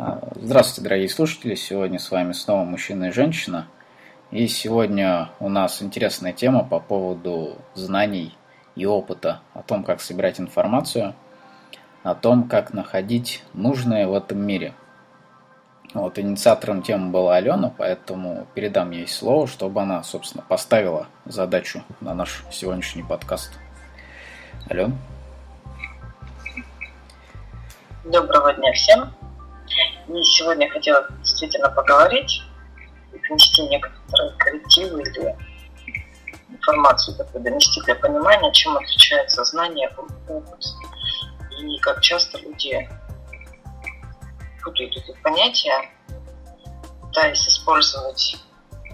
А, здравствуйте, дорогие слушатели! Сегодня с вами снова мужчина и женщина. И сегодня у нас интересная тема по поводу знаний и опыта, о том, как собирать информацию, о том, как находить нужное в этом мире. Вот инициатором темы была Алена, поэтому передам ей слово, чтобы она, собственно, поставила задачу на наш сегодняшний подкаст. Ален. Доброго дня всем. И сегодня хотела действительно поговорить и принести некоторые коррективы или информацию такую донести для понимания, чем отличается знание опыт. И как часто люди путают эти понятия, пытаясь использовать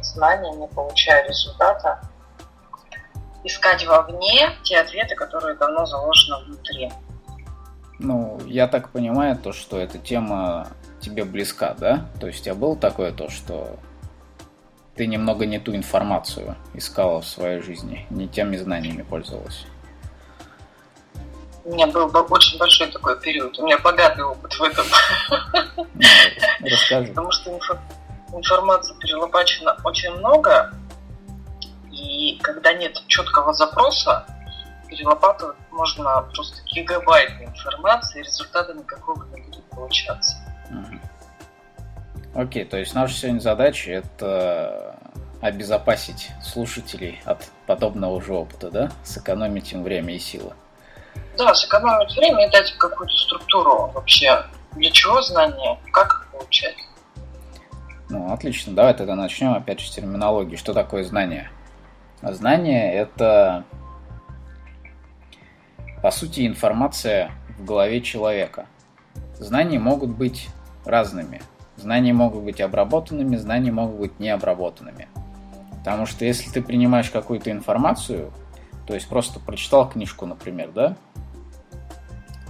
знания, не получая результата, искать вовне те ответы, которые давно заложены внутри. Ну, я так понимаю, то, что эта тема тебе близка, да? То есть, а было такое то, что ты немного не ту информацию искала в своей жизни, не теми знаниями пользовалась? У меня был очень большой такой период. У меня богатый опыт в этом. Ну, расскажи. Потому что информации перелопачено очень много, и когда нет четкого запроса, перелопатывать можно просто гигабайты информации, результата никакого не будет получаться. Окей, то есть наша сегодня задача это обезопасить слушателей от подобного же опыта, да? Сэкономить им время и силы. Да, сэкономить время и дать им какую-то структуру вообще. Для чего знания, как их получать. Ну, отлично. Давай тогда начнем опять же с терминологии. Что такое знание? Знание – это, по сути, информация в голове человека. Знания могут быть разными. Знания могут быть обработанными, знания могут быть необработанными. Потому что если ты принимаешь какую-то информацию, то есть просто прочитал книжку, например, да,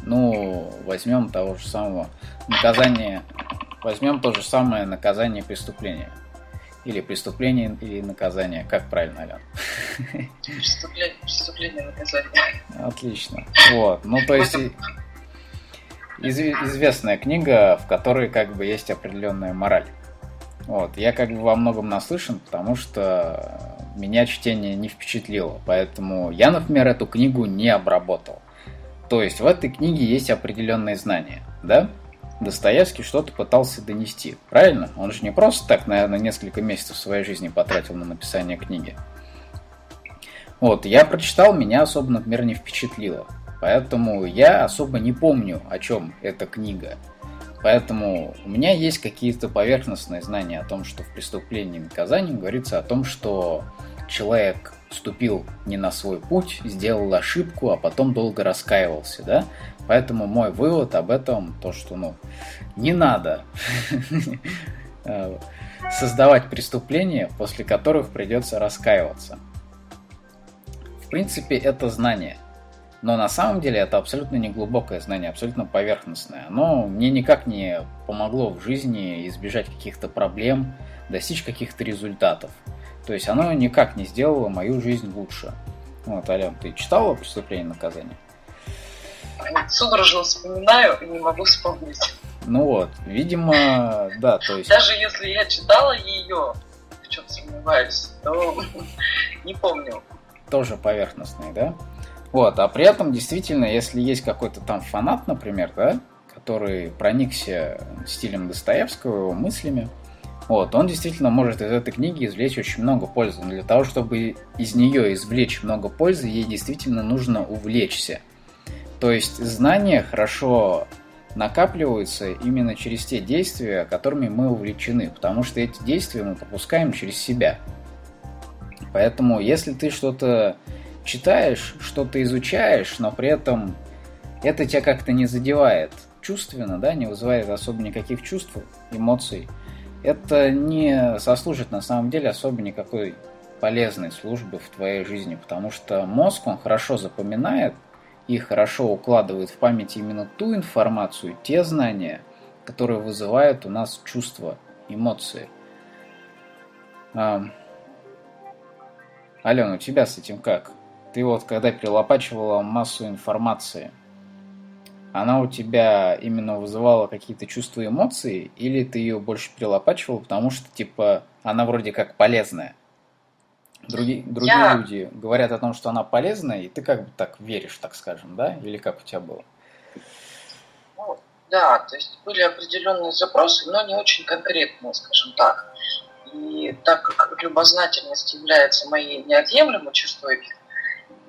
ну, возьмем того же самого наказания, возьмем то же самое наказание преступления. Или преступление, или наказание. Как правильно, Ален? Преступление, преступление, наказание. Отлично. Вот. Ну, то есть, известная книга, в которой как бы есть определенная мораль. Вот. Я как бы во многом наслышан, потому что меня чтение не впечатлило. Поэтому я, например, эту книгу не обработал. То есть в этой книге есть определенные знания, да? Достоевский что-то пытался донести, правильно? Он же не просто так, наверное, несколько месяцев своей жизни потратил на написание книги. Вот, я прочитал, меня особо, например, не впечатлило. Поэтому я особо не помню, о чем эта книга. Поэтому у меня есть какие-то поверхностные знания о том, что в преступлении и наказании говорится о том, что человек вступил не на свой путь, сделал ошибку, а потом долго раскаивался, да? Поэтому мой вывод об этом, то, что, ну, не надо создавать преступления, после которых придется раскаиваться. В принципе, это знание. Но на самом деле это абсолютно не глубокое знание, абсолютно поверхностное. Оно мне никак не помогло в жизни избежать каких-то проблем, достичь каких-то результатов. То есть оно никак не сделало мою жизнь лучше. Вот, Ален, ты читала «Преступление и наказание»? Судорожно вспоминаю и не могу вспомнить. Ну вот, видимо, да, то есть... Даже если я читала ее, в чем сомневаюсь, то не помню. Тоже поверхностный, да? Вот, а при этом действительно, если есть какой-то там фанат, например, да, который проникся стилем Достоевского, его мыслями, вот, он действительно может из этой книги извлечь очень много пользы. Но для того, чтобы из нее извлечь много пользы, ей действительно нужно увлечься. То есть знания хорошо накапливаются именно через те действия, которыми мы увлечены, потому что эти действия мы пропускаем через себя. Поэтому, если ты что-то читаешь, что-то изучаешь, но при этом это тебя как-то не задевает чувственно, да, не вызывает особо никаких чувств, эмоций – это не сослужит на самом деле особо никакой полезной службы в твоей жизни, потому что мозг, он хорошо запоминает и хорошо укладывает в память именно ту информацию, те знания, которые вызывают у нас чувства, эмоции. А... Алена, у тебя с этим как? Ты вот когда перелопачивала массу информации, она у тебя именно вызывала какие-то чувства и эмоции, или ты ее больше перелопачивал, потому что, типа, она вроде как полезная? Другие, другие я... люди говорят о том, что она полезная, и ты как бы так веришь, так скажем, да? Или как у тебя было? Ну, да, то есть были определенные запросы, но не очень конкретные, скажем так. И так как любознательность является моей неотъемлемой чертой,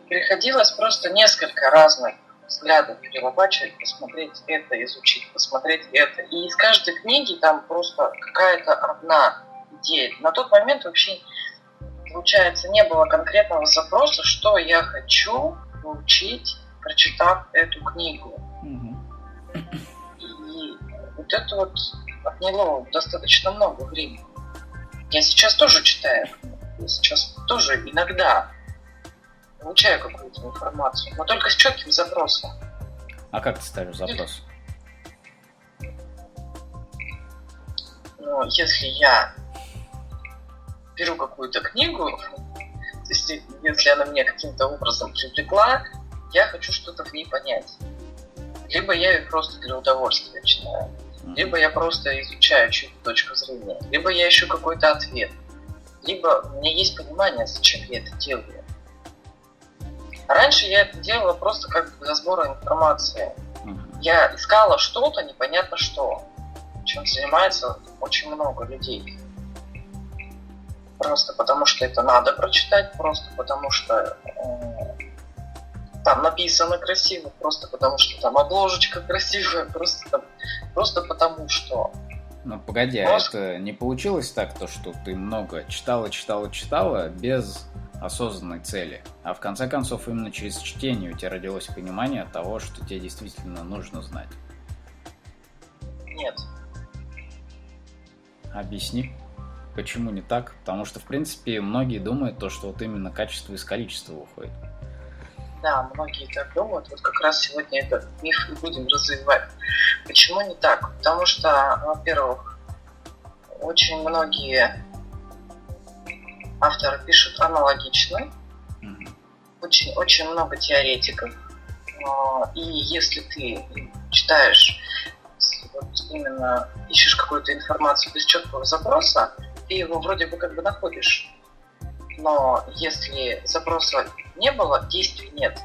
приходилось просто несколько разных взглядов перелопачивать, посмотреть это, изучить, посмотреть это. И из каждой книги там просто какая-то одна идея. На тот момент вообще получается, не было конкретного запроса, что я хочу получить, прочитав эту книгу. И вот это вот отняло достаточно много времени. Я сейчас тоже читаю, я сейчас тоже иногда получаю какую-то информацию, но только с четким запросом. А как ты ставишь запрос? Ну, если я беру какую-то книгу, то есть если она меня каким-то образом привлекла, я хочу что-то в ней понять. Либо я ее просто для удовольствия читаю, либо я просто изучаю чью-то точку зрения, либо я ищу какой-то ответ, либо у меня есть понимание, зачем я это делаю. Раньше я это делала просто как для сбора информации. Я искала что-то, непонятно что, чем занимается очень много людей. Просто потому что это надо прочитать, просто потому что э, там написано красиво, просто потому что там обложечка красивая, просто, там, просто потому что. Ну погоди, а а это не получилось так, то что ты много читала, читала, читала без осознанной цели, а в конце концов именно через чтение у тебя родилось понимание того, что тебе действительно нужно знать? Нет. Объясни. Почему не так? Потому что, в принципе, многие думают то, что вот именно качество из количества уходит. Да, многие так думают. Вот как раз сегодня этот миф и будем развивать. Почему не так? Потому что, во-первых, очень многие авторы пишут аналогично. Mm-hmm. Очень, очень много теоретиков. А, и если ты читаешь вот именно ищешь какую-то информацию без четкого запроса, ты его вроде бы как бы находишь. Но если запроса не было, действий нет.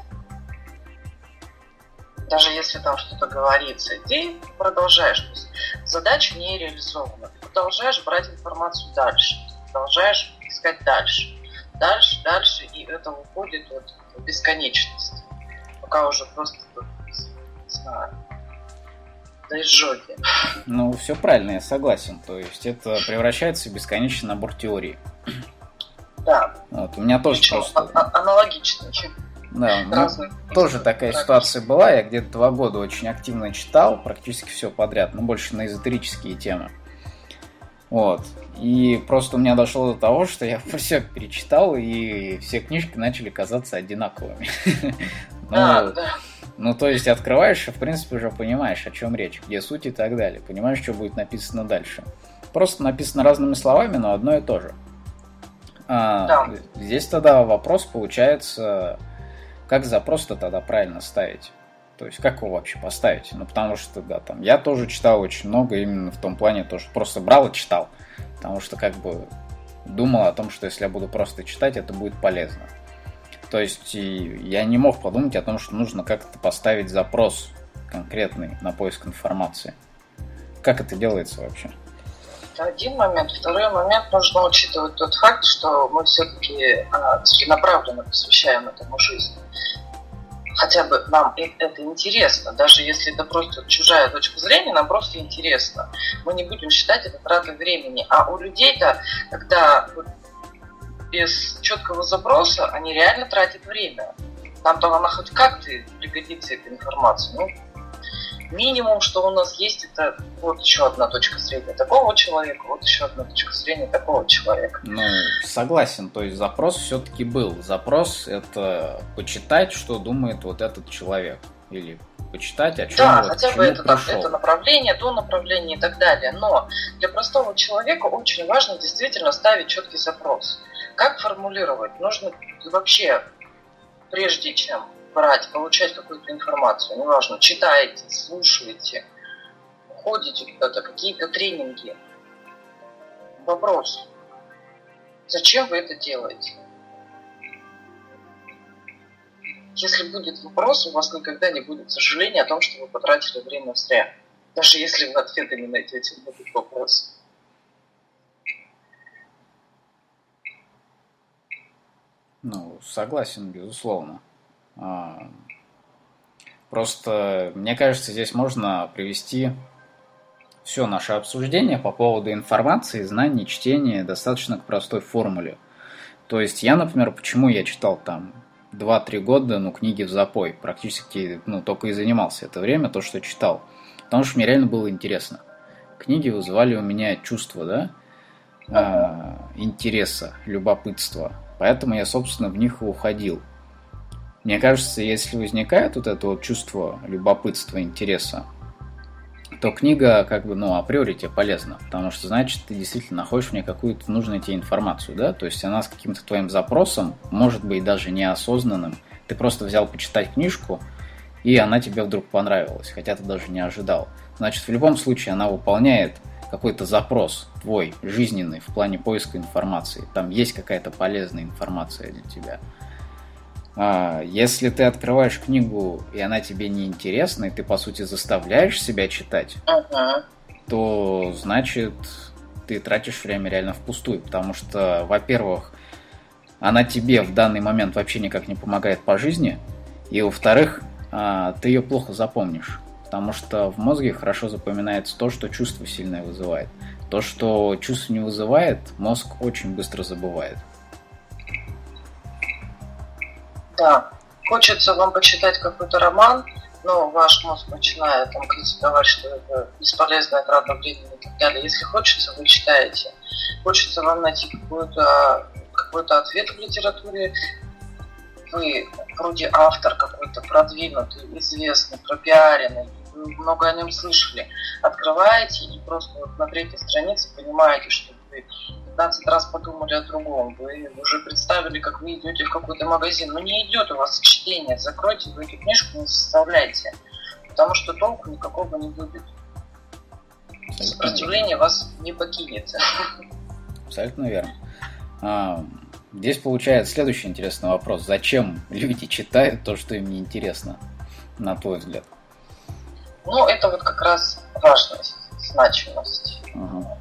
Даже если там что-то говорится, ты продолжаешь. То есть задача не реализована. Ты продолжаешь брать информацию дальше. продолжаешь искать дальше. Дальше, дальше, и это уходит вот в бесконечность. Пока уже просто, не знаю, до изжоги. Ну, все правильно, я согласен. То есть это превращается в бесконечный набор теорий. Да. Вот, у меня тоже Причем просто... А- аналогично. Да, ну, тоже такая ситуация была. Я где-то два года очень активно читал, практически все подряд, но больше на эзотерические темы. Вот. И просто у меня дошло до того, что я все перечитал, и все книжки начали казаться одинаковыми. Да. Ну, то есть открываешь и, в принципе, уже понимаешь, о чем речь, где суть и так далее. Понимаешь, что будет написано дальше. Просто написано разными словами, но одно и то же. А, да. Здесь тогда вопрос получается, как запрос-то тогда правильно ставить? То есть как его вообще поставить? Ну, потому что, да, там, я тоже читал очень много, именно в том плане, тоже просто брал и читал. Потому что, как бы, думал о том, что если я буду просто читать, это будет полезно. То есть я не мог подумать о том, что нужно как-то поставить запрос конкретный на поиск информации. Как это делается вообще? Это один момент. Второй момент нужно учитывать тот факт, что мы все-таки а, целенаправленно посвящаем этому жизнь. Хотя бы нам это интересно, даже если это просто чужая точка зрения, нам просто интересно. Мы не будем считать это тратой времени. А у людей-то, когда без четкого запроса они реально тратят время. Нам-то она хоть как-то пригодится эта информация. Ну, минимум, что у нас есть, это вот еще одна точка зрения такого человека, вот еще одна точка зрения такого человека. Ну, согласен, то есть запрос все-таки был. Запрос это почитать, что думает вот этот человек. Или почитать, о чем Да, вот, хотя бы это, это направление, то направление и так далее. Но для простого человека очень важно действительно ставить четкий запрос. Как формулировать? Нужно вообще, прежде чем брать, получать какую-то информацию, неважно, читаете, слушаете, ходите куда-то, какие-то тренинги. Вопрос, зачем вы это делаете? Если будет вопрос, у вас никогда не будет сожаления о том, что вы потратили время зря. Даже если вы ответы не найдете на этот вопрос. Ну, согласен, безусловно. А, просто, мне кажется, здесь можно привести все наше обсуждение по поводу информации, знаний, чтения достаточно к простой формуле. То есть я, например, почему я читал там 2-3 года, ну, книги в запой, практически, ну, только и занимался это время, то, что читал. Потому что мне реально было интересно. Книги вызывали у меня чувство, да, а, интереса, любопытства. Поэтому я, собственно, в них и уходил. Мне кажется, если возникает вот это вот чувство любопытства, интереса, то книга как бы, ну, априори тебе полезна, потому что, значит, ты действительно находишь в ней какую-то нужную тебе информацию, да, то есть она с каким-то твоим запросом, может быть, даже неосознанным, ты просто взял почитать книжку, и она тебе вдруг понравилась, хотя ты даже не ожидал. Значит, в любом случае она выполняет какой-то запрос твой, жизненный, в плане поиска информации. Там есть какая-то полезная информация для тебя. А, если ты открываешь книгу, и она тебе не интересна, и ты, по сути, заставляешь себя читать, uh-huh. то, значит, ты тратишь время реально впустую. Потому что, во-первых, она тебе в данный момент вообще никак не помогает по жизни, и, во-вторых, а, ты ее плохо запомнишь потому что в мозге хорошо запоминается то, что чувство сильное вызывает. То, что чувство не вызывает, мозг очень быстро забывает. Да, хочется вам почитать какой-то роман, но ваш мозг начинает там критиковать, что это бесполезная трата времени и так далее. Если хочется, вы читаете. Хочется вам найти какой-то какой-то ответ в литературе, вы вроде автор какой-то продвинутый, известный, пропиаренный, много о нем слышали. Открываете и просто вот на третьей странице понимаете, что вы 15 раз подумали о другом. Вы уже представили, как вы идете в какой-то магазин. Но не идет у вас чтение. Закройте вы эту книжку, не составляйте. Потому что толку никакого не будет. Сопротивление вас не покинет. Абсолютно верно. А, здесь получается следующий интересный вопрос. Зачем люди читают то, что им не интересно, на твой взгляд? Ну, это вот как раз важность, значимость. Угу.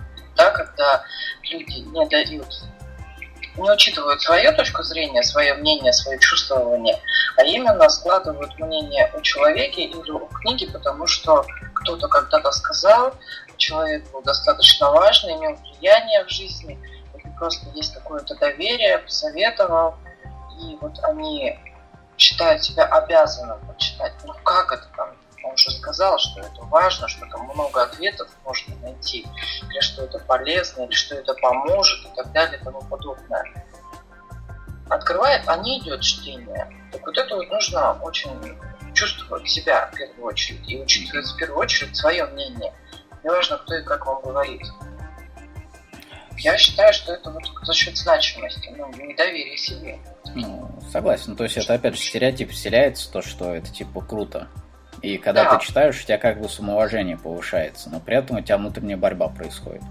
Да, когда люди не дают, не учитывают свою точку зрения, свое мнение, свое чувствование, а именно складывают мнение о человеке или о книге, потому что кто-то когда-то сказал, человек был достаточно важный, имел влияние в жизни, или просто есть какое-то доверие, посоветовал, и вот они считают себя обязанным почитать. Ну как это там? Он уже сказал, что это важно, что там много ответов можно найти, или что это полезно, или что это поможет и так далее и тому подобное. Открывает, а не идет чтение. Так вот это вот нужно очень чувствовать себя в первую очередь и учитывать в первую очередь свое мнение. Неважно, кто и как вам говорит. Я считаю, что это вот за счет значимости, ну, недоверия себе. Ну, согласен. То есть это опять же стереотип вселяется, то, что это типа круто. И когда да. ты читаешь, у тебя как бы самоуважение повышается, но при этом у тебя внутренняя борьба происходит.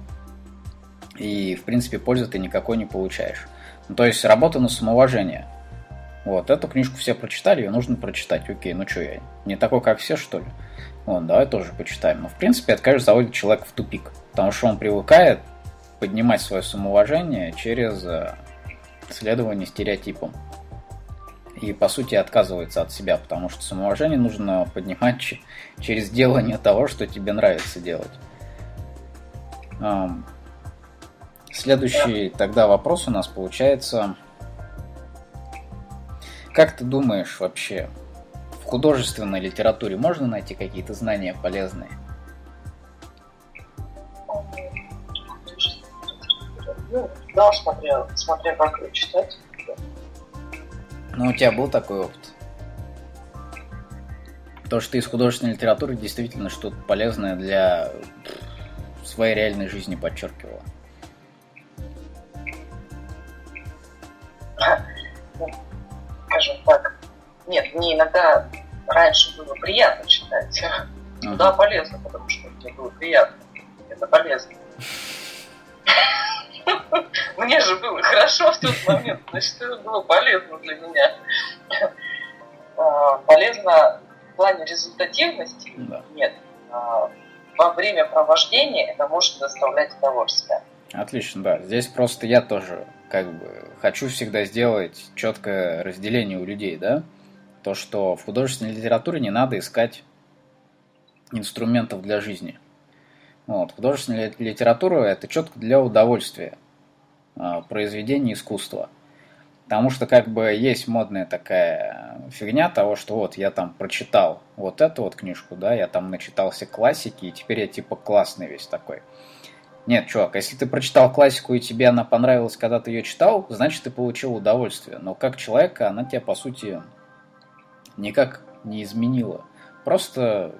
И, в принципе, пользы ты никакой не получаешь. Ну, то есть работа на самоуважение. Вот, эту книжку все прочитали, ее нужно прочитать. Окей, ну что я, не такой, как все, что ли? Вот, давай тоже почитаем. Но, в принципе, это, конечно, заводит человека в тупик. Потому что он привыкает поднимать свое самоуважение через э, следование стереотипам и, по сути, отказывается от себя, потому что самоуважение нужно поднимать через делание того, что тебе нравится делать. Следующий тогда вопрос у нас получается. Как ты думаешь вообще, в художественной литературе можно найти какие-то знания полезные? Ну, да, смотря, смотря как читать. Ну, у тебя был такой опыт? То, что ты из художественной литературы действительно что-то полезное для своей реальной жизни подчеркивала. Скажем так, Нет, мне иногда раньше было приятно читать. Uh-huh. Да, полезно, потому что мне было приятно. Это полезно. Мне же было хорошо в тот момент, значит, это было полезно для меня. А, полезно в плане результативности? Нет. А, во время провождения это может доставлять удовольствие. Отлично, да. Здесь просто я тоже как бы хочу всегда сделать четкое разделение у людей, да? То, что в художественной литературе не надо искать инструментов для жизни. Вот. Художественная литература – это четко для удовольствия, произведение искусства. Потому что как бы есть модная такая фигня того, что вот я там прочитал вот эту вот книжку, да, я там начитался классики, и теперь я типа классный весь такой. Нет, чувак, если ты прочитал классику и тебе она понравилась, когда ты ее читал, значит ты получил удовольствие. Но как человека она тебя, по сути, никак не изменила. Просто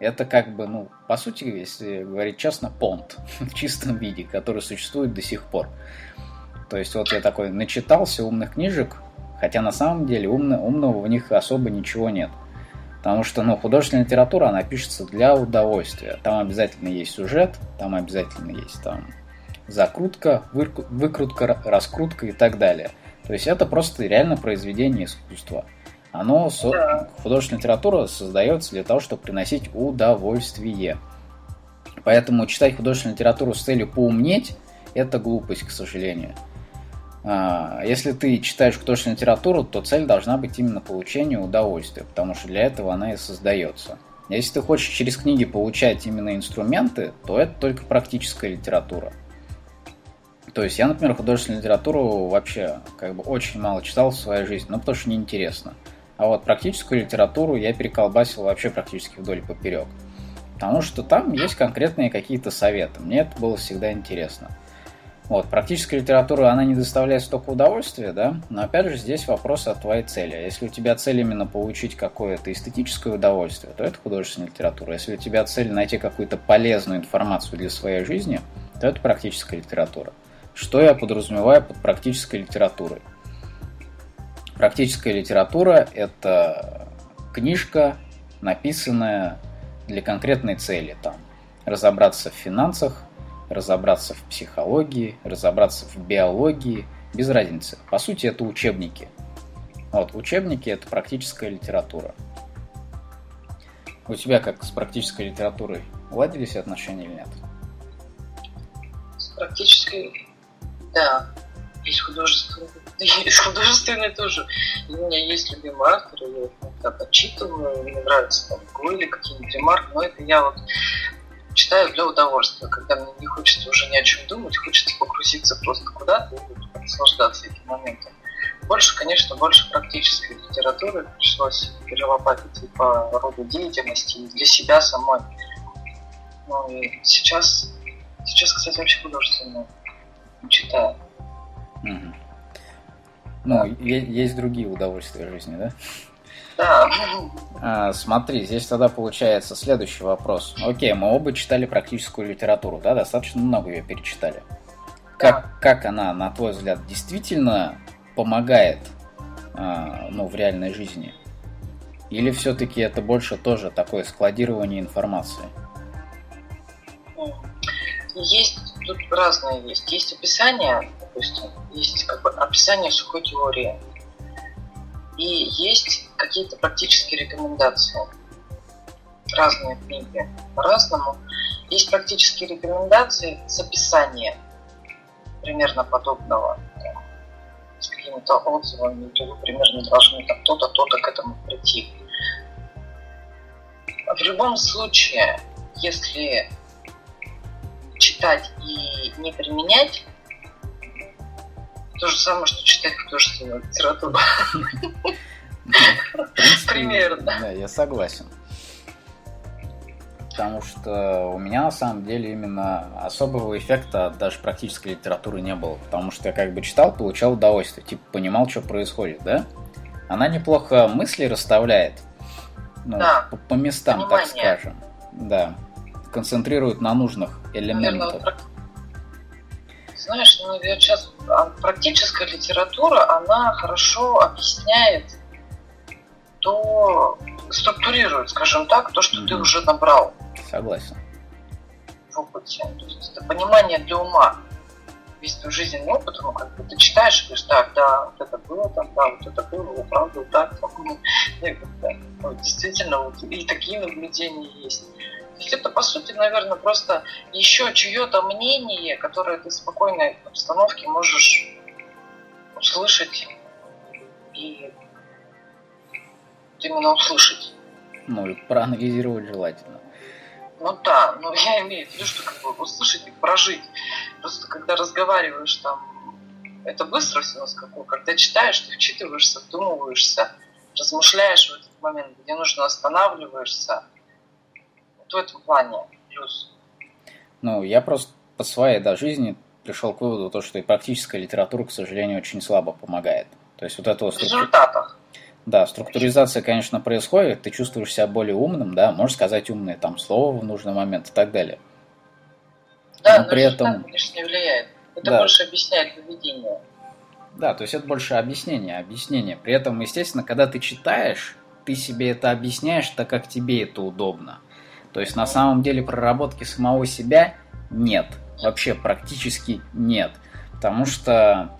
это как бы, ну, по сути, если говорить честно, понт в чистом виде, который существует до сих пор. То есть вот я такой начитался умных книжек, хотя на самом деле умно, умного в них особо ничего нет. Потому что, ну, художественная литература, она пишется для удовольствия. Там обязательно есть сюжет, там обязательно есть там закрутка, выкрутка, раскрутка и так далее. То есть это просто реально произведение искусства. Оно, да. художественная литература создается для того, чтобы приносить удовольствие. Поэтому читать художественную литературу с целью поумнеть – это глупость, к сожалению. А, если ты читаешь художественную литературу, то цель должна быть именно получение удовольствия, потому что для этого она и создается. Если ты хочешь через книги получать именно инструменты, то это только практическая литература. То есть я, например, художественную литературу вообще как бы очень мало читал в своей жизни, ну потому что неинтересно. А вот практическую литературу я переколбасил вообще практически вдоль и поперек. Потому что там есть конкретные какие-то советы. Мне это было всегда интересно. Вот, практическая литература, она не доставляет столько удовольствия, да, но опять же здесь вопрос о твоей цели. Если у тебя цель именно получить какое-то эстетическое удовольствие, то это художественная литература. Если у тебя цель найти какую-то полезную информацию для своей жизни, то это практическая литература. Что я подразумеваю под практической литературой? Практическая литература – это книжка, написанная для конкретной цели. Там, разобраться в финансах, разобраться в психологии, разобраться в биологии, без разницы. По сути, это учебники. Вот, учебники – это практическая литература. У тебя как с практической литературой ладились отношения или нет? С практической, да. Есть художественные, есть художественные тоже. У меня есть любимый автор, я их иногда почитываю, мне нравится там или какие-нибудь ремарки, но это я вот читаю для удовольствия, когда мне не хочется уже ни о чем думать, хочется погрузиться просто куда-то и наслаждаться этим моментом. Больше, конечно, больше практической литературы пришлось перелопатить и по роду деятельности, и для себя самой. Ну и сейчас, сейчас, кстати, вообще художественную читаю. Угу. Ну, есть другие удовольствия в жизни, да? Да. А, смотри, здесь тогда получается следующий вопрос. Окей, мы оба читали практическую литературу, да, достаточно много ее перечитали. Как, да. как она, на твой взгляд, действительно помогает а, ну, в реальной жизни? Или все-таки это больше тоже такое складирование информации? Есть, тут разные есть. Есть описание, допустим, есть как бы описание сухой теории, и есть какие-то практические рекомендации. Разные книги по-разному. Есть практические рекомендации с описанием примерно подобного с какими-то отзывами, или вы примерно должны там то-то, то-то к этому прийти. В любом случае, если читать и не применять, то же самое, что читать художественную литературу. Примерно. Да, я согласен. Потому что у меня на самом деле именно особого эффекта от даже практической литературы не было. Потому что я как бы читал, получал удовольствие, типа понимал, что происходит, да? Она неплохо мысли расставляет. Ну, да. по, по местам, Понимание. так скажем. Да. Концентрирует на нужных элементах. Наверное, знаешь, ну, я сейчас практическая литература, она хорошо объясняет то структурирует, скажем так, то, что mm-hmm. ты уже набрал. Согласен. В опыте. То есть это понимание для ума. Весь твой жизненный опыт, ну, как бы ты читаешь и говоришь, так, да, вот это было там, да, вот это было, вот правда, вот так, там, ну, вот, действительно, вот, и такие наблюдения есть. То есть это, по сути, наверное, просто еще чье-то мнение, которое ты в спокойной обстановке можешь услышать и именно услышать. Ну, и проанализировать желательно. Ну да, но я имею в виду, что как бы услышать и прожить. Просто когда разговариваешь там, это быстро все скаку. Когда читаешь, ты вчитываешься, вдумываешься, размышляешь в этот момент, где нужно останавливаешься. Вот в этом плане плюс. Ну, я просто по своей да, жизни пришел к выводу, то, что и практическая литература, к сожалению, очень слабо помогает. То есть вот это вот... В результатах. Да, структуризация, конечно, происходит, ты чувствуешь себя более умным, да, можешь сказать умное там слово в нужный момент и так далее. Да, но, но при этом... конечно, не влияет. Это да. больше объясняет поведение. Да, то есть это больше объяснение, объяснение. При этом, естественно, когда ты читаешь, ты себе это объясняешь так, как тебе это удобно. То есть на самом деле проработки самого себя нет. Вообще практически нет. Потому что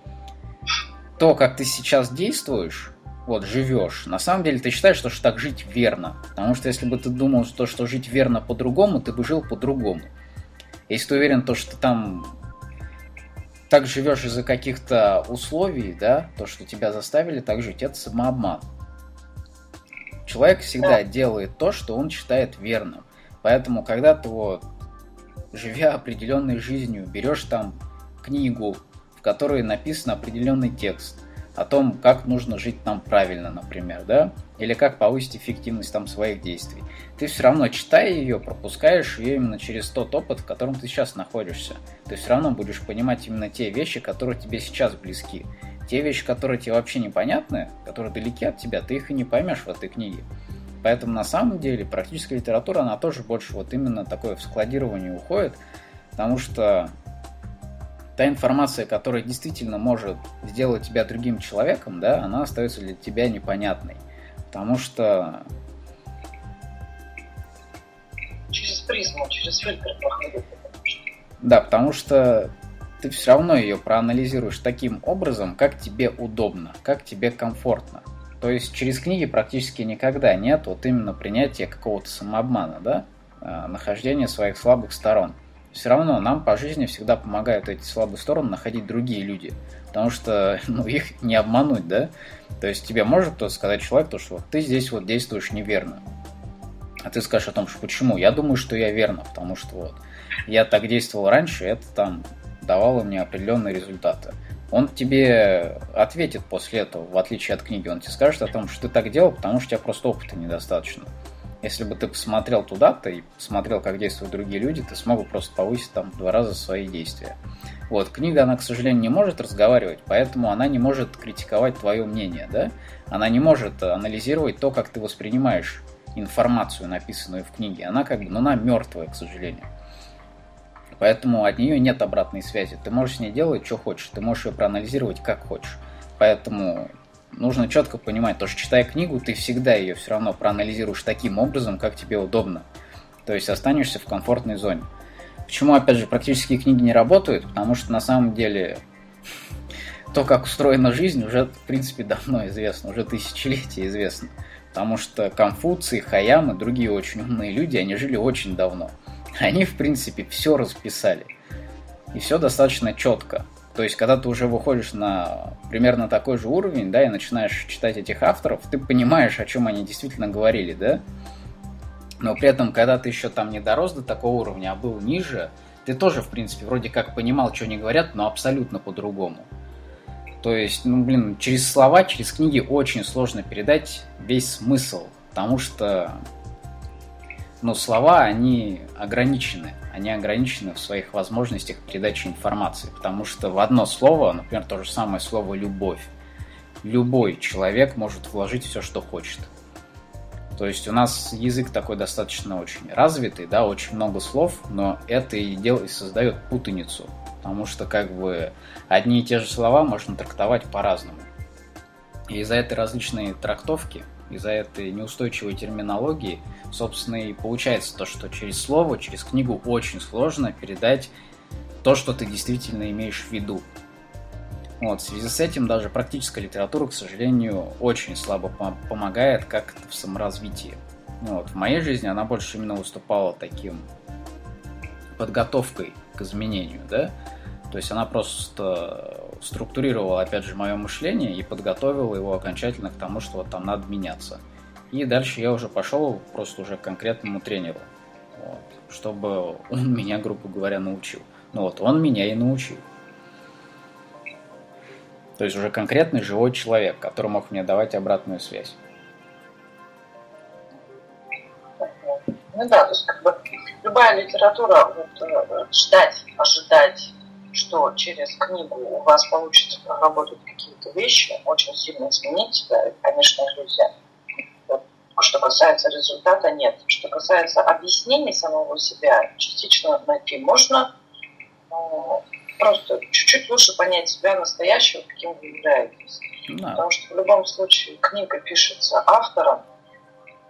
то, как ты сейчас действуешь, вот, живешь, на самом деле ты считаешь, что, что так жить верно. Потому что если бы ты думал, что, что жить верно по-другому, ты бы жил по-другому. Если ты уверен, то, что ты там так живешь из-за каких-то условий, да, то, что тебя заставили так жить, это самообман. Человек всегда да. делает то, что он считает верным. Поэтому, когда ты вот, живя определенной жизнью, берешь там книгу, в которой написан определенный текст – о том, как нужно жить там правильно, например, да, или как повысить эффективность там своих действий. Ты все равно, читая ее, пропускаешь ее именно через тот опыт, в котором ты сейчас находишься. Ты все равно будешь понимать именно те вещи, которые тебе сейчас близки. Те вещи, которые тебе вообще непонятны, которые далеки от тебя, ты их и не поймешь в этой книге. Поэтому на самом деле практическая литература, она тоже больше вот именно такое в складирование уходит, потому что та информация, которая действительно может сделать тебя другим человеком, да, она остается для тебя непонятной. Потому что... Через призму, через фильтр проходит. Да, потому что ты все равно ее проанализируешь таким образом, как тебе удобно, как тебе комфортно. То есть через книги практически никогда нет вот именно принятия какого-то самообмана, да, а, нахождения своих слабых сторон все равно нам по жизни всегда помогают эти слабые стороны находить другие люди. Потому что ну, их не обмануть, да? То есть тебе может кто-то сказать человек, то, что вот ты здесь вот действуешь неверно. А ты скажешь о том, что почему? Я думаю, что я верно, потому что вот я так действовал раньше, это там давало мне определенные результаты. Он тебе ответит после этого, в отличие от книги. Он тебе скажет о том, что ты так делал, потому что у тебя просто опыта недостаточно. Если бы ты посмотрел туда-то и посмотрел, как действуют другие люди, ты смог бы просто повысить там два раза свои действия. Вот, книга, она, к сожалению, не может разговаривать, поэтому она не может критиковать твое мнение, да? Она не может анализировать то, как ты воспринимаешь информацию, написанную в книге. Она как бы, ну, она мертвая, к сожалению. Поэтому от нее нет обратной связи. Ты можешь с ней делать, что хочешь. Ты можешь ее проанализировать, как хочешь. Поэтому нужно четко понимать, то, что читая книгу, ты всегда ее все равно проанализируешь таким образом, как тебе удобно. То есть останешься в комфортной зоне. Почему, опять же, практические книги не работают? Потому что на самом деле то, как устроена жизнь, уже, в принципе, давно известно, уже тысячелетия известно. Потому что Конфуций, Хаям и другие очень умные люди, они жили очень давно. Они, в принципе, все расписали. И все достаточно четко. То есть, когда ты уже выходишь на примерно такой же уровень, да, и начинаешь читать этих авторов, ты понимаешь, о чем они действительно говорили, да. Но при этом, когда ты еще там не дорос до такого уровня, а был ниже, ты тоже, в принципе, вроде как понимал, что они говорят, но абсолютно по-другому. То есть, ну, блин, через слова, через книги очень сложно передать весь смысл, потому что, ну, слова, они ограничены они ограничены в своих возможностях передачи информации, потому что в одно слово, например, то же самое слово «любовь», любой человек может вложить все, что хочет. То есть у нас язык такой достаточно очень развитый, да, очень много слов, но это и, дел, и создает путаницу, потому что как бы одни и те же слова можно трактовать по-разному. И из-за этой различной трактовки из-за этой неустойчивой терминологии, собственно, и получается то, что через слово, через книгу очень сложно передать то, что ты действительно имеешь в виду. Вот, в связи с этим даже практическая литература, к сожалению, очень слабо помогает как-то в саморазвитии. Вот, в моей жизни она больше именно выступала таким подготовкой к изменению, да, то есть она просто структурировала, опять же, мое мышление и подготовила его окончательно к тому, что вот там надо меняться. И дальше я уже пошел просто уже к конкретному тренеру, вот, чтобы он меня, грубо говоря, научил. Ну вот, он меня и научил. То есть уже конкретный живой человек, который мог мне давать обратную связь. Ну да, то есть как бы любая литература, вот, э, ждать, ожидать, что через книгу у вас получится проработать какие-то вещи, очень сильно изменить себя, это, конечно, иллюзия. Вот. Что касается результата, нет. Что касается объяснений самого себя, частично найти можно, но просто чуть-чуть лучше понять себя настоящего, каким вы являетесь. Да. Потому что в любом случае книга пишется автором,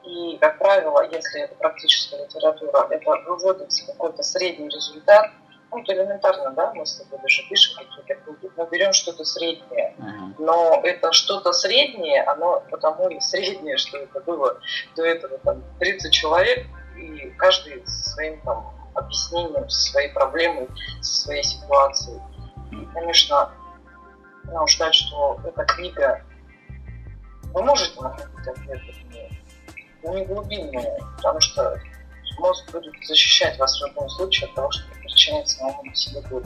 и, как правило, если это практическая литература, это выводится какой-то средний результат, ну, это элементарно, да, мы с тобой даже пишем какие-то книги, мы берем что-то среднее, uh-huh. но это что-то среднее, оно потому и среднее, что это было до этого там 30 человек, и каждый со своим там объяснением, со своей проблемой, со своей ситуацией. И, конечно, надо ждать, что эта книга вы можете находить ответы но не глубинные, потому что мозг будет защищать вас в любом случае от того, что самому себе боль.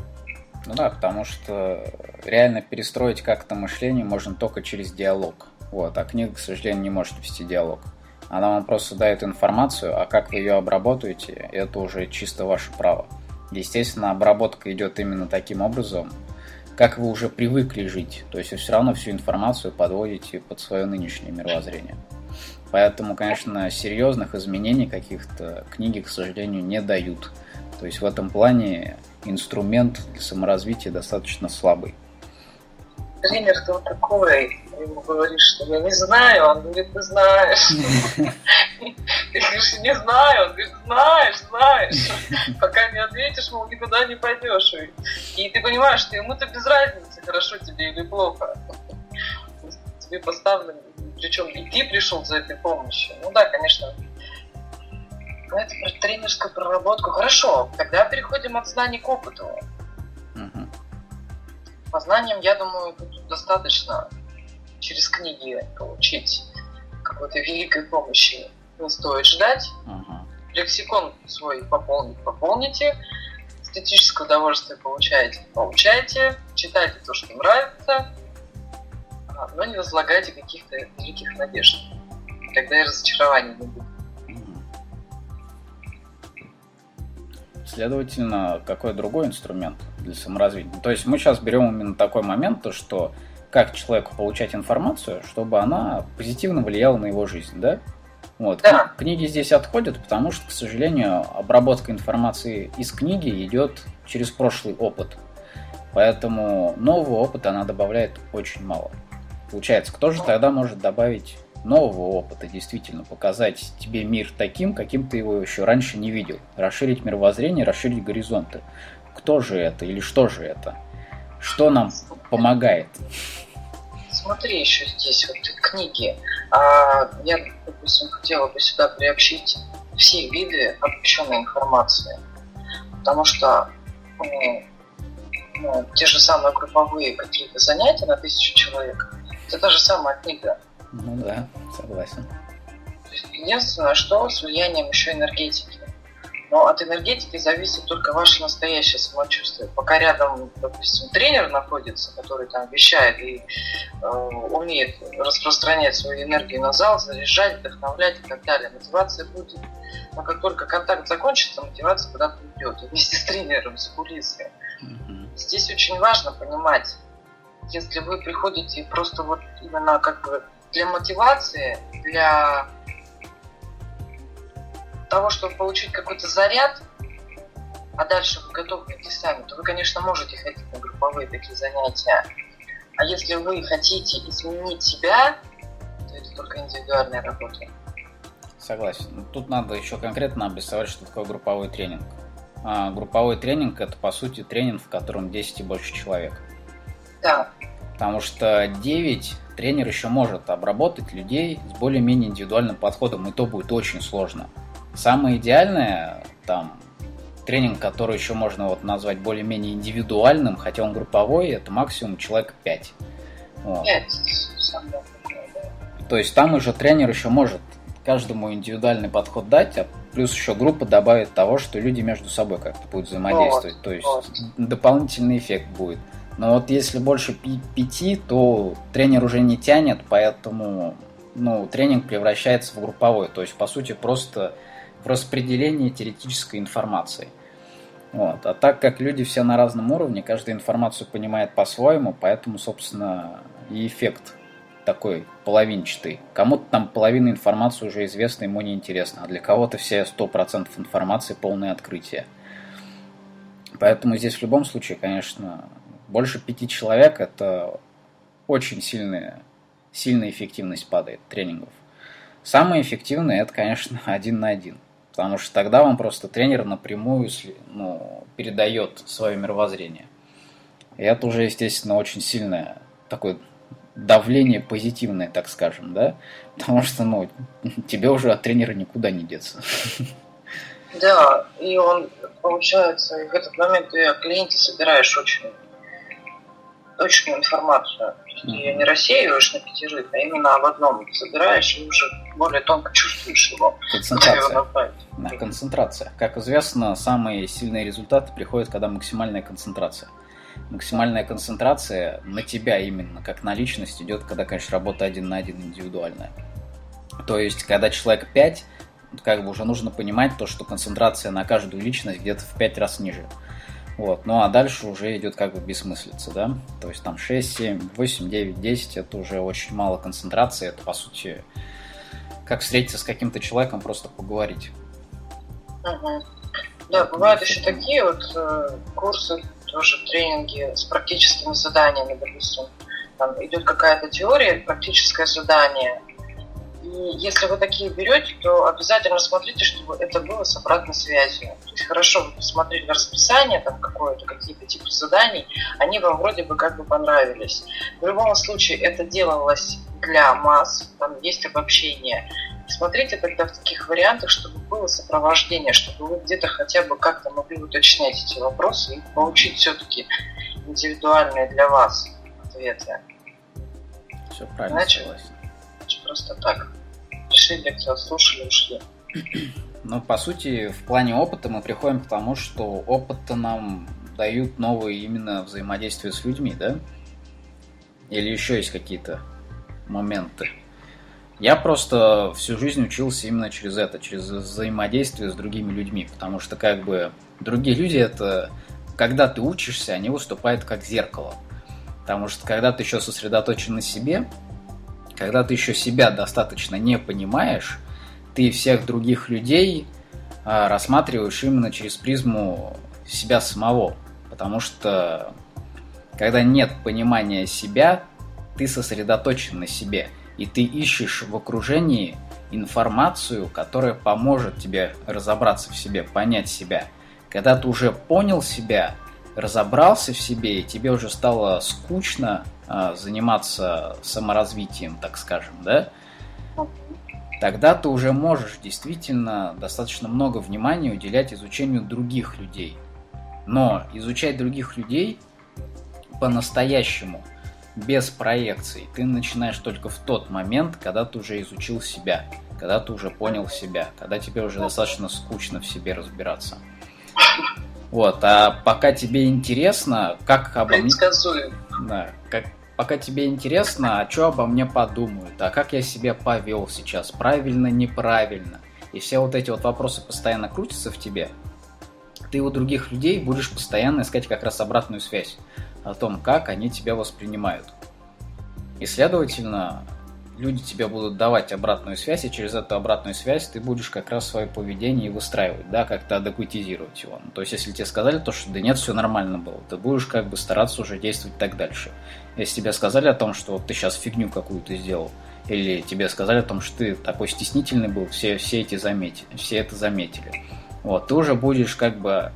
Ну да, потому что реально перестроить как-то мышление можно только через диалог. Вот, а книга, к сожалению, не может вести диалог. Она вам просто дает информацию, а как вы ее обработаете, это уже чисто ваше право. Естественно, обработка идет именно таким образом, как вы уже привыкли жить. То есть вы все равно всю информацию подводите под свое нынешнее мировоззрение. Поэтому, конечно, серьезных изменений каких-то книги, к сожалению, не дают. То есть в этом плане инструмент для саморазвития достаточно слабый. Тренер кто такой? ему говоришь, что я не знаю, он говорит, ты знаешь. Ты говоришь, не знаю, он говорит, знаешь, знаешь. Пока не ответишь, мол, никуда не пойдешь. И ты понимаешь, что ему-то без разницы, хорошо тебе или плохо. Тебе поставлено, причем и ты пришел за этой помощью. Ну да, конечно, это про тренерскую проработку. Хорошо, тогда переходим от знаний к опыту. Угу. По знаниям, я думаю, тут достаточно через книги получить какой-то великой помощи не стоит ждать. uh Лексикон свой пополнить, пополните. Эстетическое удовольствие получаете, получаете. Читайте то, что нравится. А, но не возлагайте каких-то великих надежд. Тогда и разочарований не будет. Следовательно, какой другой инструмент для саморазвития? То есть мы сейчас берем именно такой момент, то что как человеку получать информацию, чтобы она позитивно влияла на его жизнь, да? Вот. Да. Книги здесь отходят, потому что, к сожалению, обработка информации из книги идет через прошлый опыт. Поэтому нового опыта она добавляет очень мало. Получается, кто же тогда может добавить нового опыта, действительно показать тебе мир таким, каким ты его еще раньше не видел, расширить мировоззрение, расширить горизонты. Кто же это или что же это? Что нам помогает? смотри еще здесь вот книги. А, я, допустим, хотела бы сюда приобщить все виды обобщенной информации. Потому что ну, ну, те же самые групповые какие-то занятия на тысячу человек, это та же самая книга. Ну да, согласен. Единственное, что с влиянием еще энергетики. Но от энергетики зависит только ваше настоящее самочувствие. Пока рядом, допустим, тренер находится, который там вещает и э, умеет распространять свою энергию на зал, заряжать, вдохновлять и так далее, мотивация будет. Но как только контакт закончится, мотивация куда-то уйдет. вместе с тренером, с кулисой. Mm-hmm. Здесь очень важно понимать, если вы приходите просто вот именно как бы для мотивации, для того, чтобы получить какой-то заряд, а дальше вы готовы идти сами, то вы, конечно, можете ходить на групповые такие занятия. А если вы хотите изменить себя, то это только индивидуальной работой. Согласен. Ну, тут надо еще конкретно обрисовать, что такое групповой тренинг. А, групповой тренинг это по сути тренинг, в котором 10 и больше человек. Да. Потому что 9 тренер еще может обработать людей с более-менее индивидуальным подходом, и то будет очень сложно. Самое идеальное, там, тренинг, который еще можно вот назвать более-менее индивидуальным, хотя он групповой, это максимум человек 5. Вот. 5, То есть там уже тренер еще может каждому индивидуальный подход дать, а плюс еще группа добавит того, что люди между собой как-то будут взаимодействовать. Вот, То есть вот. дополнительный эффект будет. Но вот если больше пяти, то тренер уже не тянет, поэтому ну, тренинг превращается в групповой. То есть, по сути, просто в распределении теоретической информации. Вот. А так как люди все на разном уровне, каждая информацию понимает по-своему, поэтому, собственно, и эффект такой половинчатый. Кому-то там половина информации уже известна, ему неинтересно, а для кого-то все 100% информации полное открытие. Поэтому здесь в любом случае, конечно, больше пяти человек – это очень сильная, сильная эффективность падает тренингов. Самое эффективное – это, конечно, один на один. Потому что тогда вам просто тренер напрямую ну, передает свое мировоззрение. И это уже, естественно, очень сильное такое давление позитивное, так скажем, да? Потому что, ну, тебе уже от тренера никуда не деться. Да, и он, получается, в этот момент ты о клиенте собираешь очень точную информацию. Ты ее не рассеиваешь на пятерых, а именно об одном собираешь и уже более тонко чувствуешь его. Концентрация. Да, концентрация. Как известно, самые сильные результаты приходят, когда максимальная концентрация. Максимальная концентрация на тебя именно, как на личность, идет, когда, конечно, работа один на один индивидуальная. То есть, когда человек 5, как бы уже нужно понимать то, что концентрация на каждую личность где-то в 5 раз ниже. Вот. Ну а дальше уже идет как бы бессмыслица, да? То есть там 6, 7, 8, 9, 10 это уже очень мало концентрации. Это по сути как встретиться с каким-то человеком, просто поговорить. Угу. Да, бывают еще такие вот э, курсы, тоже тренинги с практическими заданиями, допустим. Там идет какая-то теория, практическое задание, и если вы такие берете, то обязательно смотрите, чтобы это было с обратной связью. То есть хорошо вы посмотрели расписание, там какое-то, какие-то типы заданий, они вам вроде бы как бы понравились. В любом случае это делалось для масс, там есть обобщение. Смотрите тогда в таких вариантах, чтобы было сопровождение, чтобы вы где-то хотя бы как-то могли уточнять эти вопросы и получить все-таки индивидуальные для вас ответы. Все правильно. Иначе, просто так пришли, лекцию слушали, ушли. Ну, по сути, в плане опыта мы приходим к тому, что опыта нам дают новые именно взаимодействия с людьми, да? Или еще есть какие-то моменты? Я просто всю жизнь учился именно через это, через взаимодействие с другими людьми, потому что как бы другие люди это, когда ты учишься, они выступают как зеркало. Потому что когда ты еще сосредоточен на себе, когда ты еще себя достаточно не понимаешь, ты всех других людей а, рассматриваешь именно через призму себя самого. Потому что когда нет понимания себя, ты сосредоточен на себе. И ты ищешь в окружении информацию, которая поможет тебе разобраться в себе, понять себя. Когда ты уже понял себя, разобрался в себе, и тебе уже стало скучно заниматься саморазвитием, так скажем, да, тогда ты уже можешь действительно достаточно много внимания уделять изучению других людей. Но изучать других людей по-настоящему, без проекций, ты начинаешь только в тот момент, когда ты уже изучил себя, когда ты уже понял себя, когда тебе уже достаточно скучно в себе разбираться. Вот, а пока тебе интересно, как обо мне... Да, как, пока тебе интересно, а что обо мне подумают, а как я себя повел сейчас, правильно, неправильно. И все вот эти вот вопросы постоянно крутятся в тебе. Ты у других людей будешь постоянно искать как раз обратную связь о том, как они тебя воспринимают. И, следовательно, люди тебе будут давать обратную связь, и через эту обратную связь ты будешь как раз свое поведение выстраивать, да, как-то адекватизировать его. Ну, то есть, если тебе сказали то, что да нет, все нормально было, ты будешь как бы стараться уже действовать так дальше. Если тебе сказали о том, что вот ты сейчас фигню какую-то сделал, или тебе сказали о том, что ты такой стеснительный был, все, все эти заметили, все это заметили. Вот, ты уже будешь как бы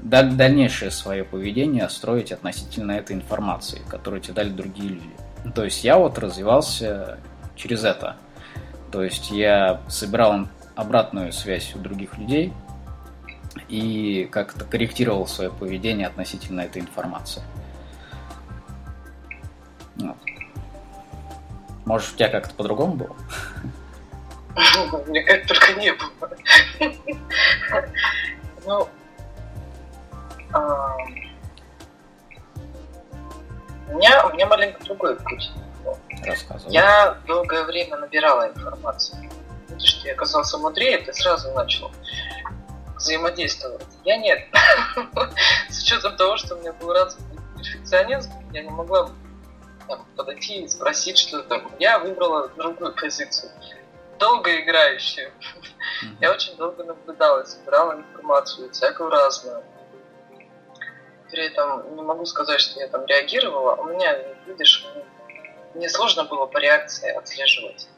дальнейшее свое поведение строить относительно этой информации, которую тебе дали другие люди. То есть я вот развивался через это. То есть я собирал обратную связь у других людей и как-то корректировал свое поведение относительно этой информации. Вот. Может, у тебя как-то по-другому было? Мне как только не было. Ну, а, у меня, у меня маленько другой путь. Рассказывай. Я долгое время набирала информацию. Потому что я оказался мудрее, ты сразу начал взаимодействовать. Я нет. С учетом того, что у меня был развитый перфекционизм, я не могла там, подойти и спросить что-то. Я выбрала другую позицию. Долго играющую. Я очень долго наблюдала, собирала информацию, всякую разную при этом не могу сказать, что я там реагировала. У меня, видишь, мне сложно было по реакции отслеживать.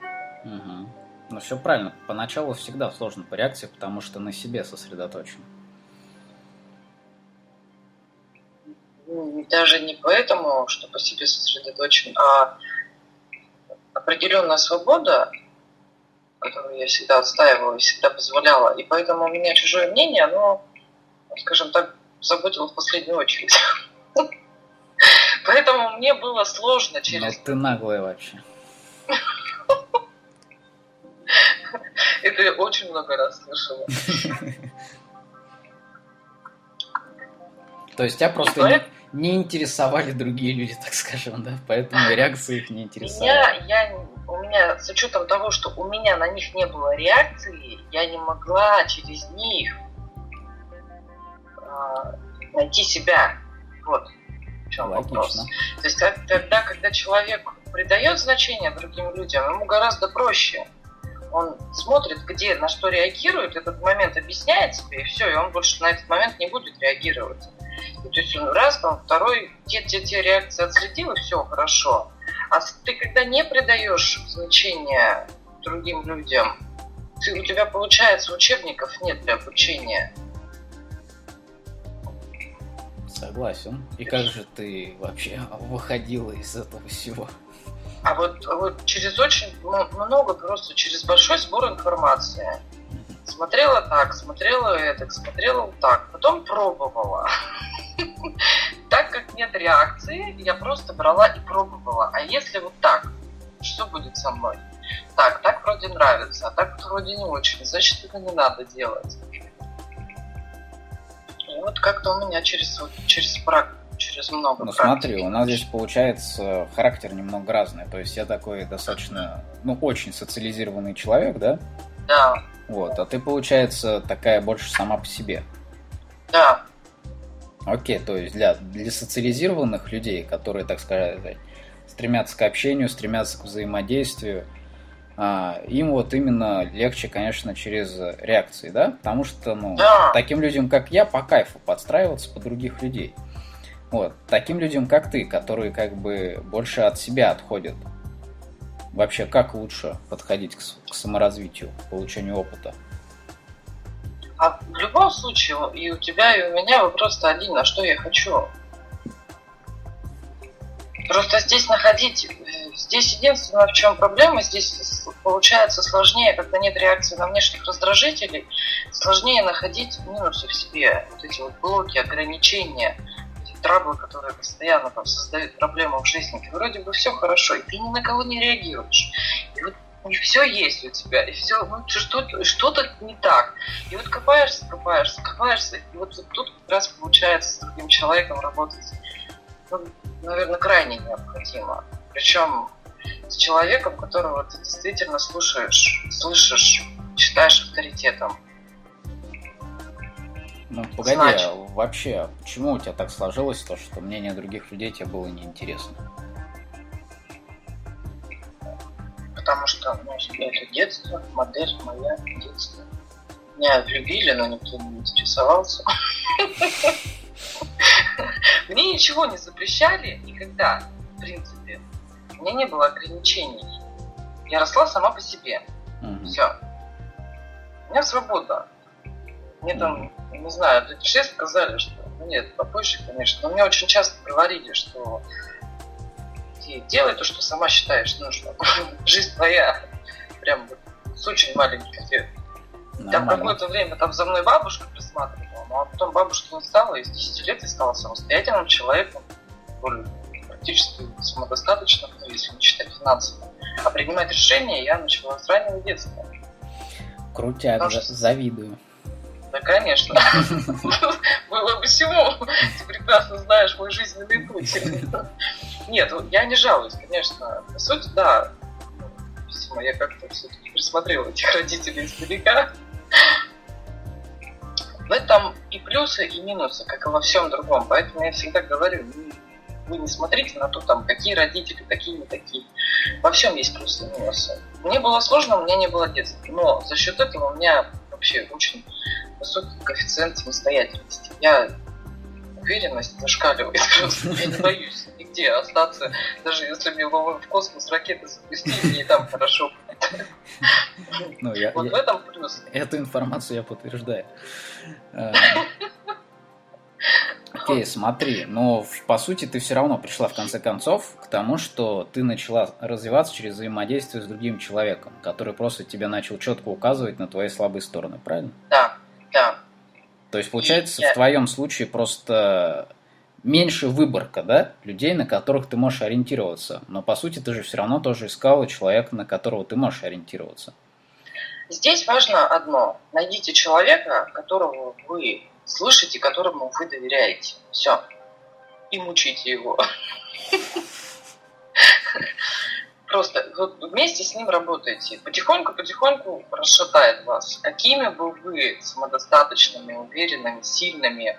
Угу. Ну, все правильно. Поначалу всегда сложно по реакции, потому что на себе сосредоточен. Даже не поэтому, что по себе сосредоточен, а определенная свобода, которую я всегда отстаивала и всегда позволяла. И поэтому у меня чужое мнение, оно, скажем так, заботил в последнюю очередь. Поэтому мне было сложно через... Ну ты наглая вообще. Это я очень много раз слышала. То есть тебя просто не, не интересовали другие люди, так скажем, да? Поэтому реакции их не интересовали. Меня, я, у меня, с учетом того, что у меня на них не было реакции, я не могла через них найти себя. Вот в чем Логично. вопрос. То есть тогда, когда человек придает значение другим людям, ему гораздо проще. Он смотрит, где, на что реагирует, этот момент объясняет себе, и все, и он больше на этот момент не будет реагировать. И, то есть он раз, там, второй, те, те, те реакции отследил, и все, хорошо. А ты когда не придаешь значения другим людям, ты, у тебя, получается, учебников нет для обучения. Согласен. И как же ты вообще выходила из этого всего? А вот, вот через очень много, просто через большой сбор информации. Смотрела так, смотрела это, смотрела вот так, потом пробовала. Так как нет реакции, я просто брала и пробовала. А если вот так, что будет со мной? Так, так вроде нравится, а так вроде не очень, значит это не надо делать. Вот как-то у меня через, вот, через практику через много. Ну смотри, у нас здесь получается характер немного разный. То есть я такой достаточно, ну, очень социализированный человек, да? Да. Вот, а ты, получается, такая больше сама по себе. Да. Окей, то есть для, для социализированных людей, которые, так сказать, стремятся к общению, стремятся к взаимодействию, им вот именно легче, конечно, через реакции, да? Потому что, ну, да. таким людям, как я, по кайфу подстраиваться под других людей. Вот. Таким людям, как ты, которые как бы больше от себя отходят. Вообще, как лучше подходить к, к саморазвитию, к получению опыта? А в любом случае, и у тебя, и у меня вопрос один, на что я хочу. Просто здесь находить, здесь единственное, в чем проблема, здесь получается сложнее, когда нет реакции на внешних раздражителей, сложнее находить минусы в себе, вот эти вот блоки, ограничения, эти траблы, которые постоянно там создают проблемы в жизни. И вроде бы все хорошо, и ты ни на кого не реагируешь. И вот и все есть у тебя, и все, ну, что, что-то не так. И вот копаешься, копаешься, копаешься, и вот, вот тут как раз получается с другим человеком работать наверное, крайне необходимо. Причем с человеком, которого ты действительно слушаешь, слышишь, считаешь авторитетом. Ну, погоди, Значит, а вообще, почему у тебя так сложилось то, что мнение других людей тебе было неинтересно? Потому что ну, это детство, модель моя детство. Меня любили, но никто не интересовался. Мне ничего не запрещали никогда, в принципе. У меня не было ограничений. Я росла сама по себе. Угу. Все. У меня свобода. Мне там, не знаю, все сказали, что ну, нет, попозже, конечно, но мне очень часто говорили, что ты делай то, что сама считаешь нужным. Жизнь твоя. Прям с очень маленьких лет. Там какое-то время там за мной бабушка присматривала, ну а потом бабушка не стала, и с 10 лет я стала самостоятельным человеком, более практически самодостаточным, ну, если не считать финансово. А принимать решения я начала с раннего детства. Крутяк, что... завидую. Да, конечно. Было бы всего. Ты прекрасно знаешь мой жизненный путь. Нет, я не жалуюсь, конечно. По сути, да. Видимо, я как-то все-таки присмотрела этих родителей издалека. В этом и плюсы, и минусы, как и во всем другом. Поэтому я всегда говорю, вы не смотрите на то, там, какие родители, какие не такие. Во всем есть плюсы и минусы. Мне было сложно, у меня не было детства. Но за счет этого у меня вообще очень высокий коэффициент самостоятельности. Я уверенность зашкаливает просто. Я не боюсь нигде остаться, даже если мне в космос ракеты запустили, и там хорошо ну, я, вот я, в этом плюс. Эту информацию я подтверждаю. Э, окей, смотри, но по сути ты все равно пришла в конце концов к тому, что ты начала развиваться через взаимодействие с другим человеком, который просто тебе начал четко указывать на твои слабые стороны, правильно? Да, да. То есть, получается, и в твоем случае просто меньше выборка, да, людей, на которых ты можешь ориентироваться. Но по сути ты же все равно тоже искала человека, на которого ты можешь ориентироваться. Здесь важно одно. Найдите человека, которого вы слышите, которому вы доверяете. Все. И мучите его. Просто вместе с ним работаете. Потихоньку-потихоньку расшатает вас. Какими бы вы самодостаточными, уверенными, сильными,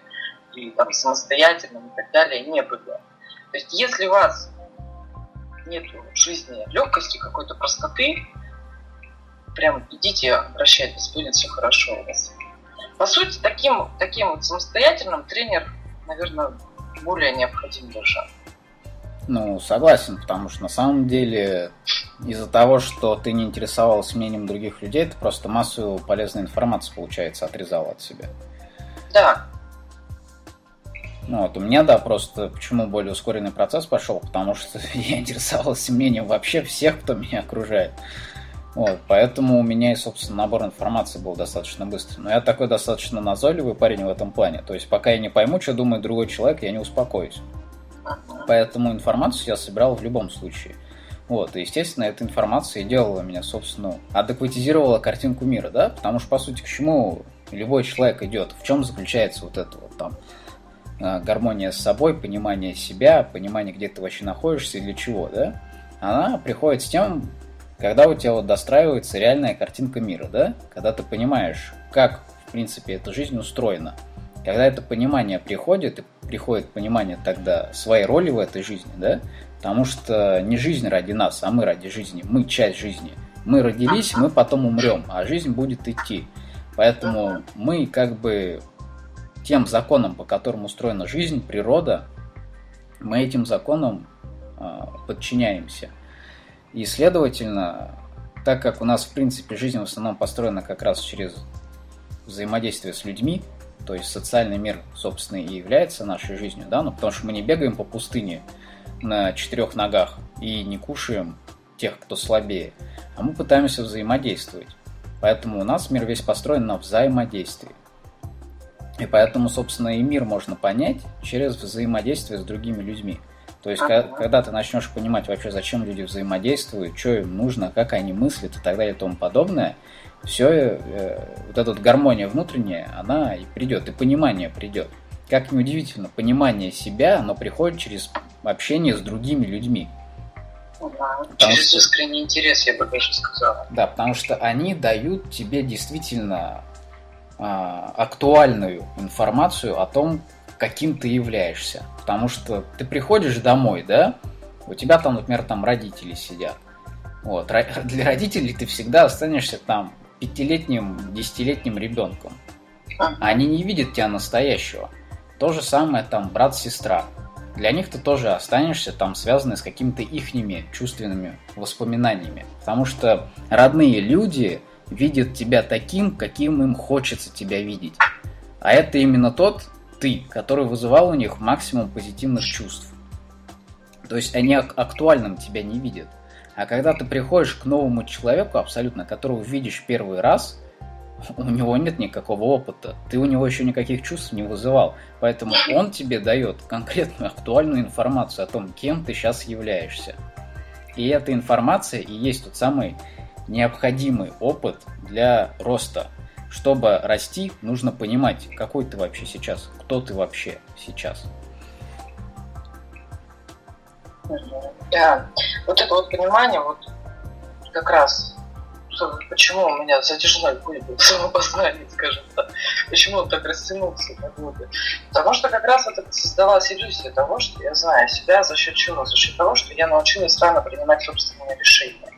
и там, самостоятельным и так далее не были. То есть если у вас нет в жизни легкости, какой-то простоты, прям идите, обращайтесь, будет все хорошо у вас. По сути, таким, таким вот самостоятельным тренер, наверное, более необходим даже. Ну, согласен, потому что на самом деле из-за того, что ты не интересовался мнением других людей, ты просто массу полезной информации, получается, отрезал от себя. Да, ну, вот у меня, да, просто почему более ускоренный процесс пошел, потому что я интересовался мнением вообще всех, кто меня окружает. Вот, поэтому у меня и, собственно, набор информации был достаточно быстрый. Но я такой достаточно назойливый парень в этом плане. То есть, пока я не пойму, что думает другой человек, я не успокоюсь. Поэтому информацию я собирал в любом случае. Вот, и, естественно, эта информация и делала меня, собственно, адекватизировала картинку мира, да? Потому что, по сути, к чему любой человек идет? В чем заключается вот это вот там гармония с собой, понимание себя, понимание, где ты вообще находишься и для чего, да, она приходит с тем, когда у тебя вот достраивается реальная картинка мира, да, когда ты понимаешь, как, в принципе, эта жизнь устроена. Когда это понимание приходит, и приходит понимание тогда своей роли в этой жизни, да, потому что не жизнь ради нас, а мы ради жизни, мы часть жизни. Мы родились, мы потом умрем, а жизнь будет идти. Поэтому мы как бы тем законам, по которым устроена жизнь, природа, мы этим законам э, подчиняемся. И, следовательно, так как у нас, в принципе, жизнь в основном построена как раз через взаимодействие с людьми, то есть социальный мир, собственно, и является нашей жизнью, да, ну, потому что мы не бегаем по пустыне на четырех ногах и не кушаем тех, кто слабее, а мы пытаемся взаимодействовать. Поэтому у нас мир весь построен на взаимодействии. И поэтому, собственно, и мир можно понять через взаимодействие с другими людьми. То есть, ага. когда ты начнешь понимать вообще, зачем люди взаимодействуют, что им нужно, как они мыслят и так далее и тому подобное, все, э, вот эта вот гармония внутренняя, она и придет, и понимание придет. Как ни удивительно, понимание себя, оно приходит через общение с другими людьми. Да, через что, искренний интерес, я бы даже сказал. Да, потому что они дают тебе действительно актуальную информацию о том, каким ты являешься. Потому что ты приходишь домой, да, у тебя там, например, там родители сидят. Вот. Для родителей ты всегда останешься там пятилетним, десятилетним ребенком. Они не видят тебя настоящего. То же самое там брат-сестра. для них ты тоже останешься там связанный с какими-то ихними чувственными воспоминаниями. Потому что родные люди видят тебя таким, каким им хочется тебя видеть. А это именно тот ты, который вызывал у них максимум позитивных чувств. То есть они актуальным тебя не видят. А когда ты приходишь к новому человеку, абсолютно, которого видишь первый раз, у него нет никакого опыта. Ты у него еще никаких чувств не вызывал. Поэтому он тебе дает конкретную актуальную информацию о том, кем ты сейчас являешься. И эта информация и есть тот самый необходимый опыт для роста. Чтобы расти, нужно понимать, какой ты вообще сейчас, кто ты вообще сейчас. Да, вот это вот понимание, вот как раз, почему у меня затяжной путь был самопознание, скажем так, почему он так растянулся на годы. Потому что как раз это создавалась иллюзия того, что я знаю себя за счет чего? За счет того, что я научилась рано принимать собственные решения.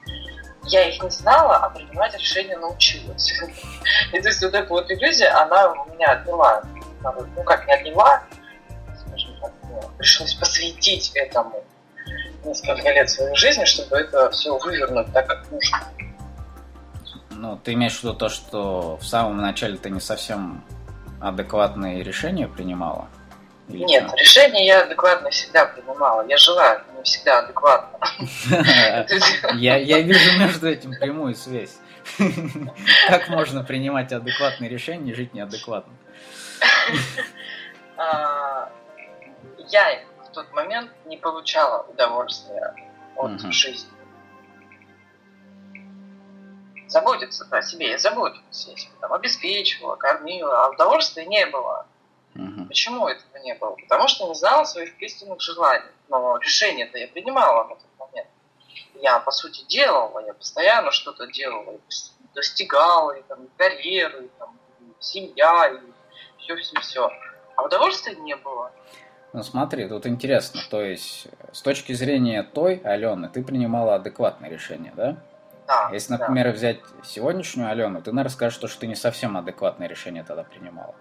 Я их не знала, а принимать решения научилась. И то есть вот эта вот иллюзия, она у меня отняла, ну как не отняла, скажем так, ну, пришлось посвятить этому несколько лет своей жизни, чтобы это все вывернуть так, как нужно. Ну, ты имеешь в виду то, что в самом начале ты не совсем адекватные решения принимала? Или Нет, что? решения я адекватно всегда принимала. Я жила не всегда адекватно. Я вижу между этим прямую связь. Как можно принимать адекватные решения и жить неадекватно? А, я тот момент не получала удовольствия от жизни. Заботиться о себе, я заботилась, я себя там обеспечивала, кормила, а удовольствия не было. Угу. Почему этого не было? Потому что не знала своих истинных желаний. Но решение-то я принимала на тот момент. Я, по сути, делала, я постоянно что-то делала, и достигала, и там, карьеры, и, там, и семья, и все-все-все. А удовольствия не было. Ну смотри, тут интересно, то есть с точки зрения той Алены ты принимала адекватное решение, да? Да. Если, например, да. взять сегодняшнюю Алену, ты, наверное, скажешь, что ты не совсем адекватное решение тогда принимала.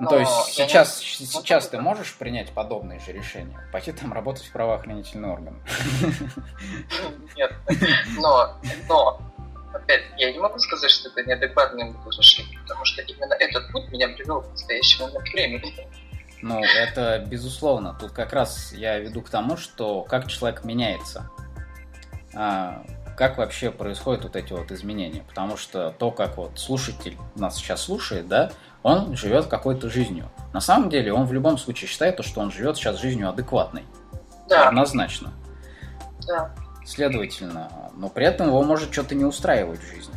Ну, то есть сейчас, не... сейчас ты можешь принять подобные же решения? Пойти там работать в правоохранительный орган? Нет, но, но, опять, я не могу сказать, что это неадекватное решение, потому что именно этот путь меня привел к настоящему времени. Ну, это безусловно. Тут как раз я веду к тому, что как человек меняется. Как вообще происходят вот эти вот изменения. Потому что то, как вот слушатель нас сейчас слушает, да, он живет какой-то жизнью. На самом деле он в любом случае считает, то, что он живет сейчас жизнью адекватной. Да. Однозначно. Да. Следовательно, но при этом его может что-то не устраивать в жизни.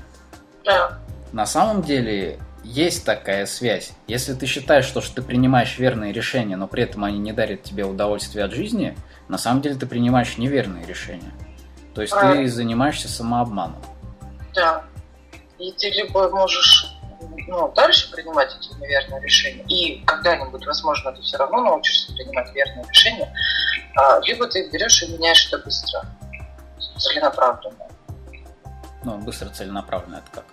Да. На самом деле есть такая связь. Если ты считаешь, что, что ты принимаешь верные решения, но при этом они не дарят тебе удовольствие от жизни, на самом деле ты принимаешь неверные решения. То есть а... ты занимаешься самообманом. Да. И ты либо можешь ну, дальше принимать эти неверные решения, и когда-нибудь, возможно, ты все равно научишься принимать верные решения, а, либо ты берешь и меняешь это быстро, целенаправленно. Ну, быстро целенаправленно это как?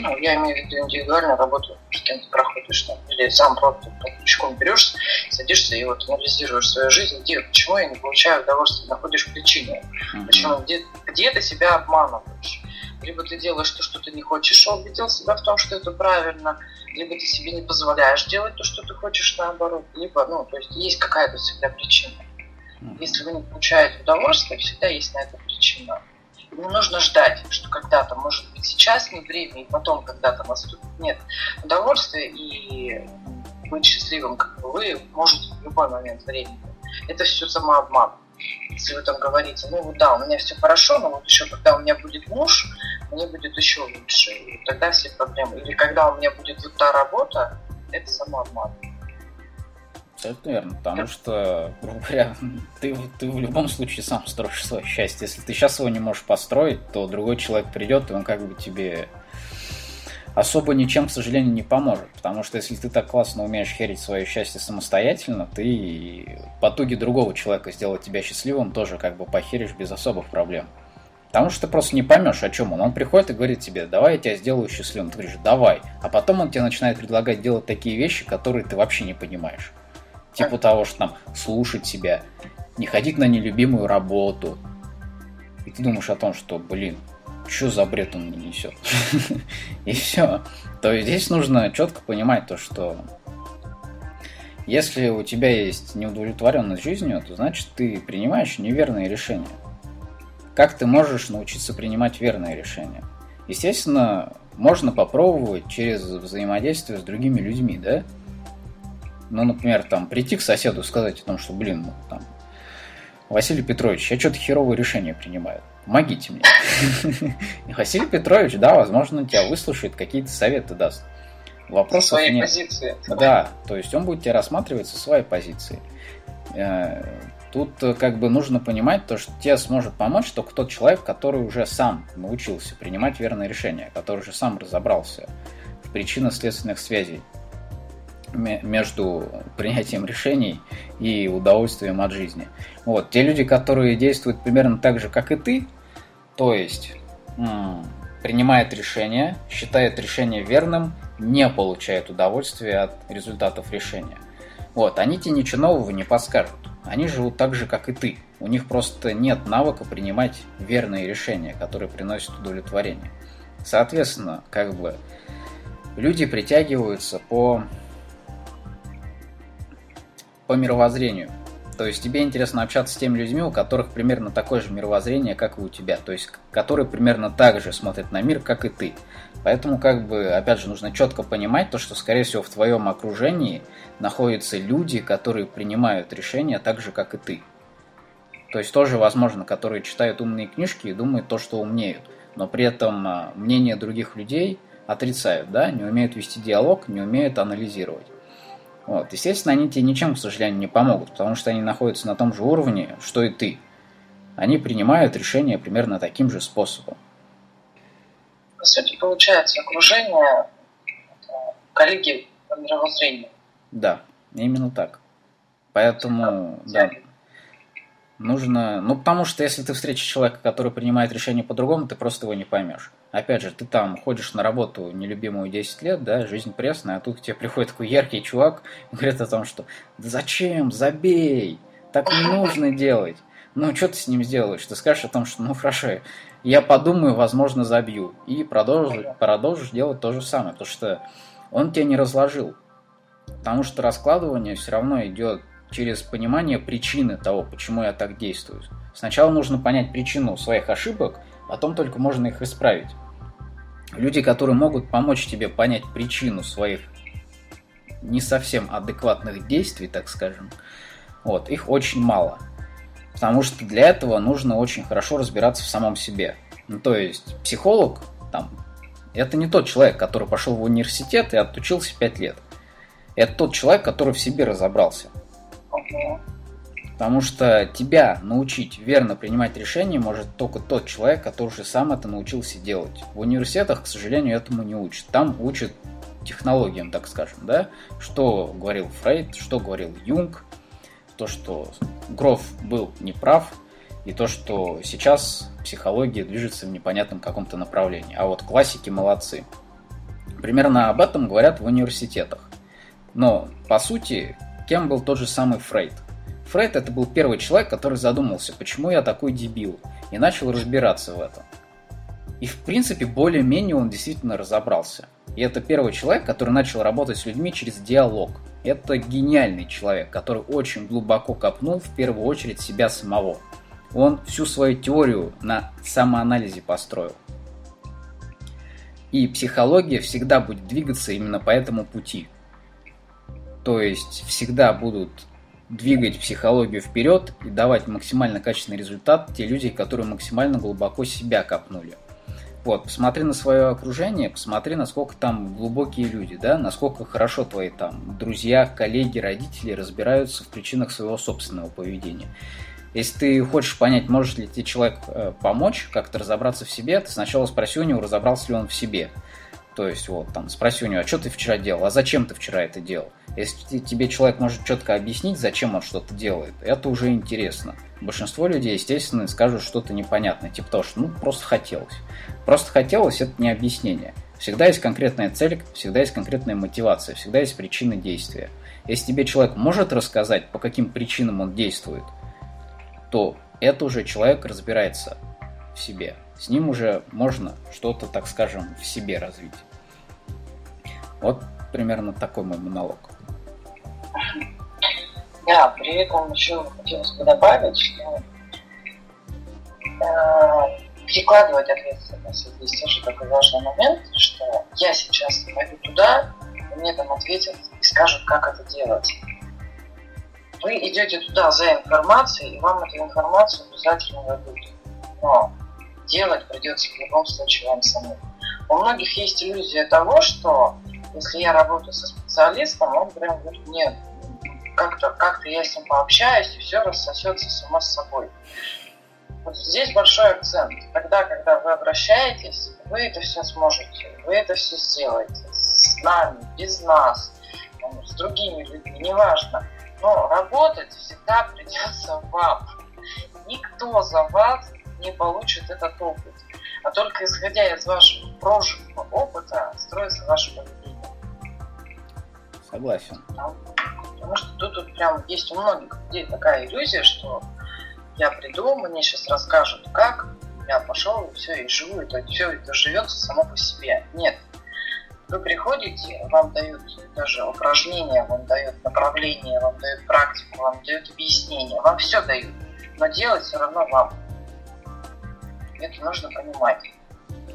Ну, я имею в виду индивидуальную работу, кем ты проходишь там, или сам просто пучком берешь, садишься и вот анализируешь свою жизнь, где, почему я не получаю удовольствия, находишь причину, mm-hmm. почему, где, где ты себя обманываешь. Либо ты делаешь то, что ты не хочешь, а убедил себя в том, что это правильно, либо ты себе не позволяешь делать то, что ты хочешь наоборот, либо, ну, то есть есть какая-то всегда причина. Mm-hmm. Если вы не получаете удовольствие, всегда есть на это причина не нужно ждать, что когда-то, может быть, сейчас не время, и потом когда-то наступит. Нет, удовольствие и быть счастливым, как вы, можете в любой момент времени. Это все самообман. Если вы там говорите, ну вот да, у меня все хорошо, но вот еще когда у меня будет муж, мне будет еще лучше. И тогда все проблемы. Или когда у меня будет вот та работа, это самообман. Абсолютно верно, потому что, грубо говоря, ты, ты в любом случае сам строишь свое счастье. Если ты сейчас его не можешь построить, то другой человек придет, и он как бы тебе особо ничем, к сожалению, не поможет. Потому что если ты так классно умеешь херить свое счастье самостоятельно, ты по итоге другого человека сделать тебя счастливым тоже как бы похеришь без особых проблем. Потому что ты просто не поймешь, о чем он. Он приходит и говорит тебе, давай я тебя сделаю счастливым. Ты говоришь, давай. А потом он тебе начинает предлагать делать такие вещи, которые ты вообще не понимаешь. Типа того, что там слушать себя, не ходить на нелюбимую работу. И ты думаешь о том, что, блин, что за бред он мне несет? И все. То есть здесь нужно четко понимать то, что если у тебя есть неудовлетворенность жизнью, то значит ты принимаешь неверные решения. Как ты можешь научиться принимать верные решения? Естественно, можно попробовать через взаимодействие с другими людьми, да? Ну, например, там прийти к соседу и сказать о том, что, блин, ну, там, Василий Петрович, я что-то херовое решение принимаю. Помогите мне. Василий Петрович, да, возможно, тебя выслушает, какие-то советы даст. Вопросов своей нет. позиции. Да, то есть он будет тебя рассматривать со своей позиции. Э, тут э, как бы нужно понимать то, что тебе сможет помочь только тот человек, который уже сам научился принимать верные решения, который уже сам разобрался в причинно-следственных связей между принятием решений и удовольствием от жизни. Вот, те люди, которые действуют примерно так же, как и ты, то есть принимает решение, считает решение верным, не получает удовольствия от результатов решения. Вот, они тебе ничего нового не подскажут. Они живут так же, как и ты. У них просто нет навыка принимать верные решения, которые приносят удовлетворение. Соответственно, как бы люди притягиваются по, по мировоззрению. То есть тебе интересно общаться с теми людьми, у которых примерно такое же мировоззрение, как и у тебя. То есть которые примерно так же смотрят на мир, как и ты. Поэтому, как бы, опять же, нужно четко понимать то, что, скорее всего, в твоем окружении находятся люди, которые принимают решения так же, как и ты. То есть тоже, возможно, которые читают умные книжки и думают то, что умеют. Но при этом а, мнение других людей отрицают, да, не умеют вести диалог, не умеют анализировать. Вот. Естественно, они тебе ничем, к сожалению, не помогут, потому что они находятся на том же уровне, что и ты. Они принимают решения примерно таким же способом. По сути, получается, окружение коллеги по мировоззрению. Да, именно так. Поэтому, да, нужно... Ну, потому что если ты встретишь человека, который принимает решение по-другому, ты просто его не поймешь опять же, ты там ходишь на работу нелюбимую 10 лет, да, жизнь пресная, а тут к тебе приходит такой яркий чувак говорит о том, что да зачем, забей, так не нужно делать. Ну, что ты с ним сделаешь? Ты скажешь о том, что ну хорошо, я подумаю, возможно, забью. И продолжишь, продолжишь делать то же самое, потому что он тебя не разложил. Потому что раскладывание все равно идет через понимание причины того, почему я так действую. Сначала нужно понять причину своих ошибок, потом только можно их исправить. Люди, которые могут помочь тебе понять причину своих не совсем адекватных действий, так скажем, вот, их очень мало. Потому что для этого нужно очень хорошо разбираться в самом себе. Ну, то есть психолог, там, это не тот человек, который пошел в университет и отучился 5 лет. Это тот человек, который в себе разобрался. Потому что тебя научить верно принимать решения может только тот человек, который уже сам это научился делать. В университетах, к сожалению, этому не учат. Там учат технологиям, так скажем, да, что говорил Фрейд, что говорил Юнг, то, что Гроф был неправ, и то, что сейчас психология движется в непонятном каком-то направлении. А вот классики молодцы. Примерно об этом говорят в университетах. Но, по сути, кем был тот же самый Фрейд? Фрейд это был первый человек, который задумался, почему я такой дебил, и начал разбираться в этом. И в принципе более-менее он действительно разобрался. И это первый человек, который начал работать с людьми через диалог. Это гениальный человек, который очень глубоко копнул в первую очередь себя самого. Он всю свою теорию на самоанализе построил. И психология всегда будет двигаться именно по этому пути. То есть всегда будут двигать психологию вперед и давать максимально качественный результат те люди, которые максимально глубоко себя копнули. Вот, посмотри на свое окружение, посмотри, насколько там глубокие люди, да, насколько хорошо твои там друзья, коллеги, родители разбираются в причинах своего собственного поведения. Если ты хочешь понять, может ли тебе человек э, помочь как-то разобраться в себе, ты сначала спроси у него, разобрался ли он в себе. То есть, вот, там, спроси у него, а что ты вчера делал, а зачем ты вчера это делал? Если тебе человек может четко объяснить, зачем он что-то делает, это уже интересно. Большинство людей, естественно, скажут что-то непонятное, типа того, что ну просто хотелось. Просто хотелось это не объяснение. Всегда есть конкретная цель, всегда есть конкретная мотивация, всегда есть причина действия. Если тебе человек может рассказать, по каким причинам он действует, то это уже человек разбирается в себе. С ним уже можно что-то, так скажем, в себе развить. Вот примерно такой мой монолог. Да, при этом еще хотелось бы добавить, что э, перекладывать ответственность. Здесь тоже такой важный момент, что я сейчас пойду туда, и мне там ответят и скажут, как это делать. Вы идете туда за информацией, и вам эту информацию обязательно дадут. Но делать придется в любом случае вам самому. У многих есть иллюзия того, что если я работаю со специалистом, он прям говорит, нет, как-то как я с ним пообщаюсь, и все рассосется само с собой. Вот здесь большой акцент. Тогда, когда вы обращаетесь, вы это все сможете, вы это все сделаете. С нами, без нас, с другими людьми, неважно. Но работать всегда придется вам. Никто за вас не получит этот опыт. А только исходя из вашего прожитого опыта строится ваше поведение. Согласен. Потому что тут, тут прям есть у многих людей такая иллюзия, что я приду, мне сейчас расскажут, как, я пошел, и все, и живу, и то все это живется само по себе. Нет. Вы приходите, вам дают даже упражнения, вам дают направление, вам дают практику, вам дают объяснение, вам все дают. Но делать все равно вам. Это нужно понимать.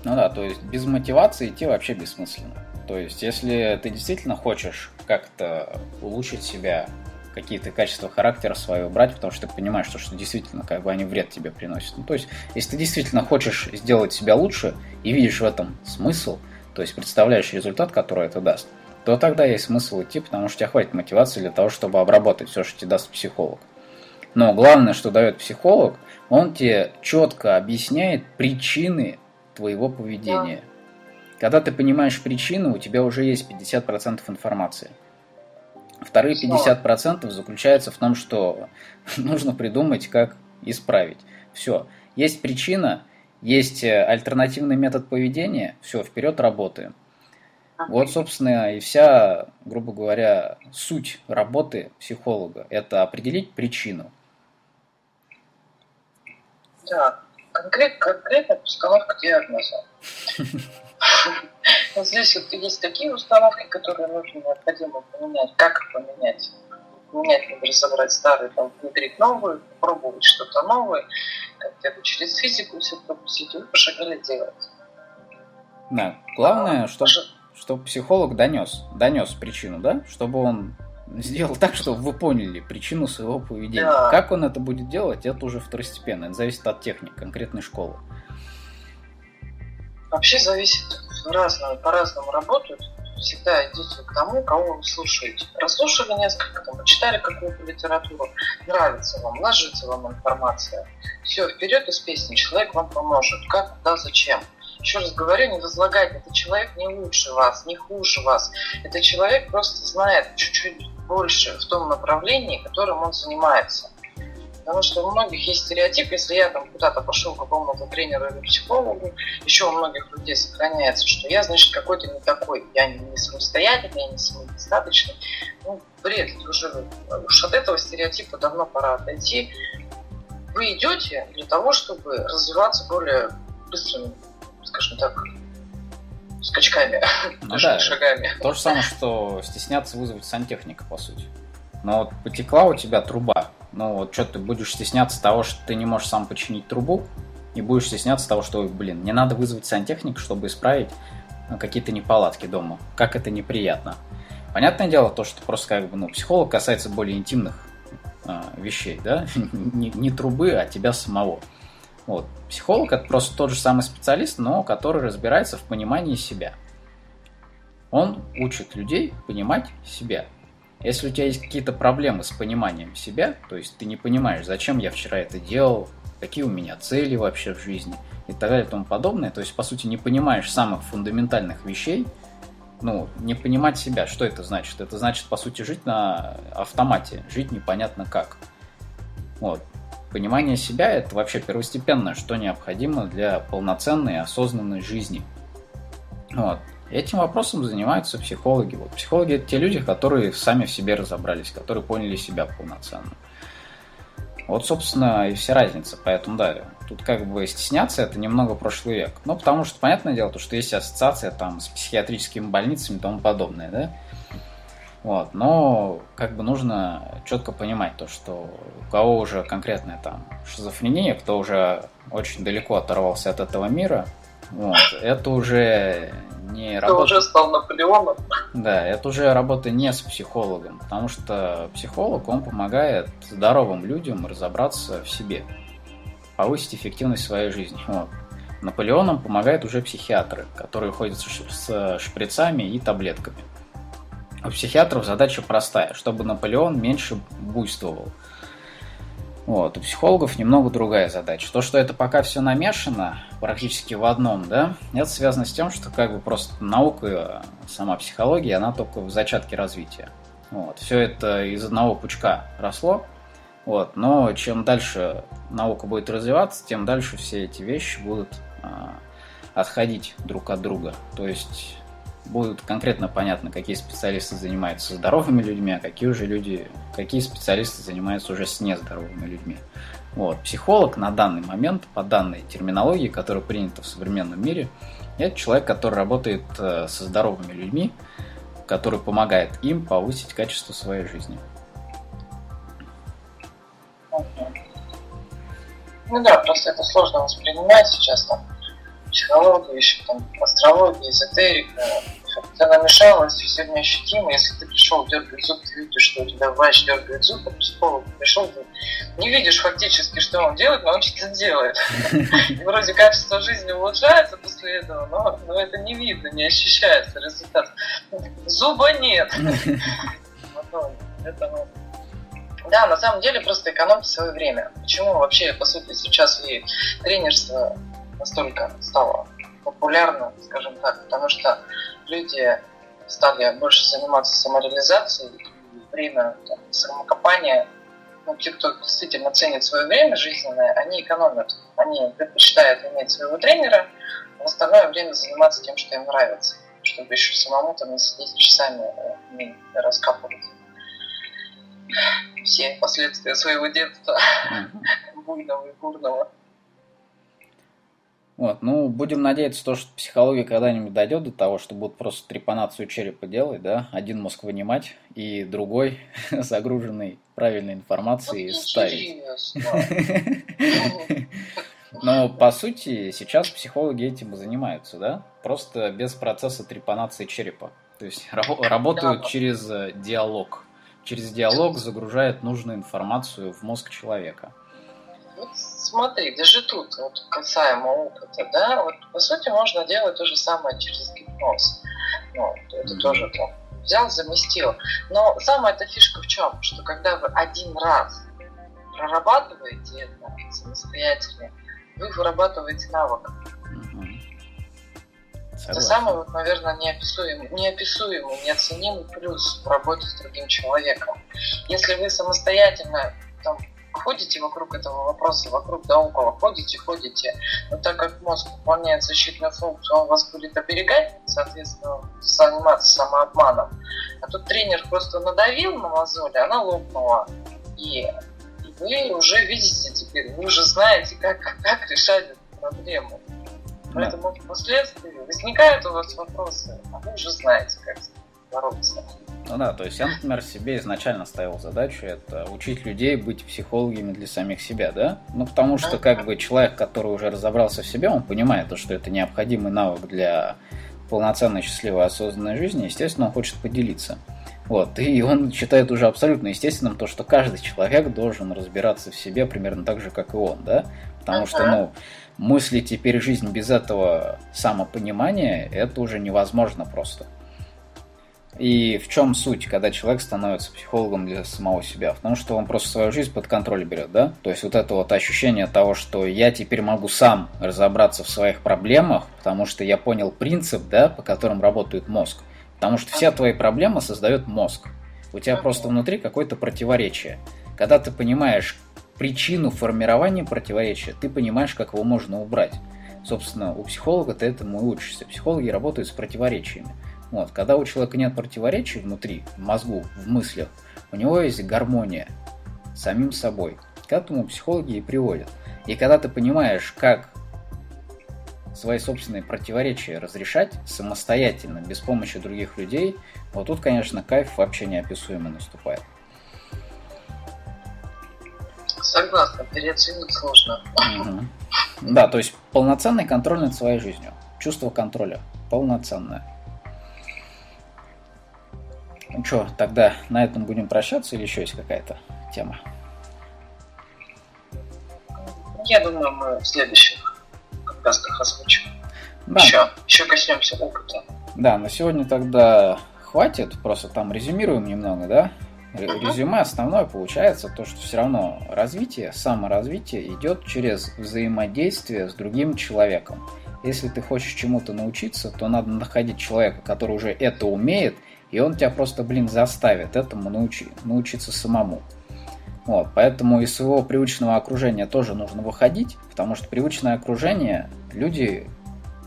Ну да, то есть без мотивации идти вообще бессмысленно. То есть, если ты действительно хочешь как-то улучшить себя, какие-то качества характера своего брать, потому что ты понимаешь, что, что действительно как бы они вред тебе приносят. Ну, то есть, если ты действительно хочешь сделать себя лучше и видишь в этом смысл, то есть представляешь результат, который это даст, то тогда есть смысл идти, потому что у тебя хватит мотивации для того, чтобы обработать все, что тебе даст психолог. Но главное, что дает психолог, он тебе четко объясняет причины твоего поведения. Когда ты понимаешь причину, у тебя уже есть 50% информации. Вторые 50% заключаются в том, что нужно придумать, как исправить. Все. Есть причина, есть э, альтернативный метод поведения, все, вперед работаем. Вот, собственно, и вся, грубо говоря, суть работы психолога – это определить причину. Да, конкрет, конкретно постановка диагноза. Здесь вот есть такие установки, которые нужно необходимо поменять. Как их поменять? Менять надо разобрать старые, там, внедрить новые, попробовать что-то новое, как-то через физику все пропустить, и пошагали делать. Да, главное, чтобы, чтобы психолог донес, донес причину, да, чтобы он сделал так, чтобы вы поняли причину своего поведения. Да. Как он это будет делать, это уже второстепенно. Это зависит от техник конкретной школы. Вообще зависит, разно, по-разному работают. Всегда идите к тому, кого вы слушаете. Расслушали несколько, там, почитали какую-то литературу, нравится вам, ложится вам информация. Все, вперед из песни, человек вам поможет. Как, да, зачем? Еще раз говорю, не возлагать, этот человек не лучше вас, не хуже вас. Этот человек просто знает чуть-чуть больше в том направлении, которым он занимается. Потому что у многих есть стереотип, если я там куда-то пошел к какому-то тренеру или психологу, еще у многих людей сохраняется, что я, значит, какой-то не такой, я не самостоятельный, я не самодостаточный. Ну, бред, уже уж от этого стереотипа давно пора отойти. Вы идете для того, чтобы развиваться более быстрыми, скажем так, скачками, ну, да, шагами. То же самое, что стесняться вызвать сантехника, по сути. Но вот потекла у тебя труба, ну вот что ты будешь стесняться того, что ты не можешь сам починить трубу, и будешь стесняться того, что, блин, не надо вызвать сантехника, чтобы исправить ну, какие-то неполадки дома. Как это неприятно. Понятное дело, то, что просто как бы, ну, психолог касается более интимных э, вещей, да, не, не трубы, а тебя самого. Вот. Психолог это просто тот же самый специалист, но который разбирается в понимании себя. Он учит людей понимать себя. Если у тебя есть какие-то проблемы с пониманием себя, то есть ты не понимаешь, зачем я вчера это делал, какие у меня цели вообще в жизни и так далее и тому подобное, то есть, по сути, не понимаешь самых фундаментальных вещей, ну, не понимать себя, что это значит? Это значит, по сути, жить на автомате, жить непонятно как. Вот. Понимание себя – это вообще первостепенное, что необходимо для полноценной осознанной жизни. Вот. Этим вопросом занимаются психологи. Вот психологи это те люди, которые сами в себе разобрались, которые поняли себя полноценно. Вот, собственно, и вся разница. Поэтому, да, тут как бы стесняться это немного прошлый век. Ну, потому что, понятное дело, то, что есть ассоциация там с психиатрическими больницами и тому подобное, да? Вот, но как бы нужно четко понимать то, что у кого уже конкретная там шизофрения, кто уже очень далеко оторвался от этого мира, вот, это уже не Ты работа... уже стал Наполеоном. Да, это уже работа не с психологом, потому что психолог, он помогает здоровым людям разобраться в себе, повысить эффективность своей жизни. Вот. Наполеоном помогают уже психиатры, которые ходят с шприцами и таблетками. У психиатров задача простая, чтобы Наполеон меньше буйствовал. Вот. У психологов немного другая задача. То, что это пока все намешано практически в одном, да, это связано с тем, что как бы просто наука, сама психология, она только в зачатке развития. Вот. Все это из одного пучка росло, вот. но чем дальше наука будет развиваться, тем дальше все эти вещи будут а, отходить друг от друга. То есть будет конкретно понятно, какие специалисты занимаются здоровыми людьми, а какие уже люди, какие специалисты занимаются уже с нездоровыми людьми. Вот. Психолог на данный момент, по данной терминологии, которая принята в современном мире, это человек, который работает э, со здоровыми людьми, который помогает им повысить качество своей жизни. Ну да, просто это сложно воспринимать сейчас там психология, еще там астрология, эзотерика, это намешалось, все неощутимо. Если ты пришел дергать зуб, ты видишь, что у тебя врач дергает зуб, а психолог пришел, ты не видишь фактически, что он делает, но он что-то делает. И вроде качество жизни улучшается после этого, но, но это не видно, не ощущается результат. Зуба нет. Это, ну, да, на самом деле просто экономьте свое время. Почему вообще, по сути, сейчас и тренерство настолько стало популярно, скажем так, потому что люди стали больше заниматься самореализацией, и время там, самокопания, ну, те, кто действительно ценит свое время жизненное, они экономят. Они предпочитают иметь своего тренера, а в остальное время заниматься тем, что им нравится, чтобы еще самому там не сидеть часами и э, раскапывать все последствия своего детства, буйного и бурного. Вот, ну, будем надеяться, то, что психология когда-нибудь дойдет до того, что будут просто трепанацию черепа делать, да, один мозг вынимать и другой загруженный правильной информацией ну, ставить. Но по сути сейчас психологи этим и занимаются, да? Просто без процесса трепанации черепа. То есть работают через э, диалог. Через диалог загружает нужную информацию в мозг человека. Вот смотри, даже тут, вот касаемо опыта, да, вот по сути можно делать то же самое через гипноз. Ну, это mm-hmm. тоже там взял, заместил. Но самая эта фишка в чем? Что когда вы один раз прорабатываете это самостоятельно, вы вырабатываете навык. Mm-hmm. Это самый, вот, наверное, неописуемый, неописуемый, неоценимый плюс в работе с другим человеком. Если вы самостоятельно там, ходите вокруг этого вопроса, вокруг да около, ходите, ходите, но так как мозг выполняет защитную функцию, он вас будет оберегать, соответственно, заниматься самообманом. А тут тренер просто надавил на мозоль, она лопнула. И, и вы уже видите теперь, вы уже знаете, как, как решать эту проблему. Поэтому впоследствии возникают у вас вопросы, а вы уже знаете, как бороться. Ну да, то есть я, например, себе изначально ставил задачу это учить людей быть психологами для самих себя, да? Ну, потому что как бы человек, который уже разобрался в себе, он понимает, что это необходимый навык для полноценной, счастливой, осознанной жизни, естественно, он хочет поделиться. Вот, и он считает уже абсолютно естественным то, что каждый человек должен разбираться в себе примерно так же, как и он, да? Потому что, ну, мыслить теперь жизнь без этого самопонимания, это уже невозможно просто. И в чем суть, когда человек становится психологом для самого себя? Потому что он просто свою жизнь под контроль берет, да? То есть вот это вот ощущение того, что я теперь могу сам разобраться в своих проблемах, потому что я понял принцип, да, по которым работает мозг. Потому что все твои проблемы создает мозг. У тебя просто внутри какое-то противоречие. Когда ты понимаешь причину формирования противоречия, ты понимаешь, как его можно убрать. Собственно, у психолога ты этому и учишься. Психологи работают с противоречиями. Вот, когда у человека нет противоречий внутри, в мозгу, в мыслях, у него есть гармония с самим собой. К этому психологи и приводят. И когда ты понимаешь, как свои собственные противоречия разрешать самостоятельно, без помощи других людей, вот тут, конечно, кайф вообще неописуемо наступает. Согласна, переоценить сложно. Угу. Да, то есть полноценный контроль над своей жизнью. Чувство контроля. Полноценное. Ну что, тогда на этом будем прощаться или еще есть какая-то тема? Я думаю, мы в следующих подкастах озвучим. Да. Еще, еще коснемся опыта. Да, на сегодня тогда хватит, просто там резюмируем немного, да? Резюме основное получается то, что все равно развитие, саморазвитие идет через взаимодействие с другим человеком. Если ты хочешь чему-то научиться, то надо находить человека, который уже это умеет, и он тебя просто, блин, заставит этому научи, научиться самому. Вот, поэтому из своего привычного окружения тоже нужно выходить, потому что привычное окружение люди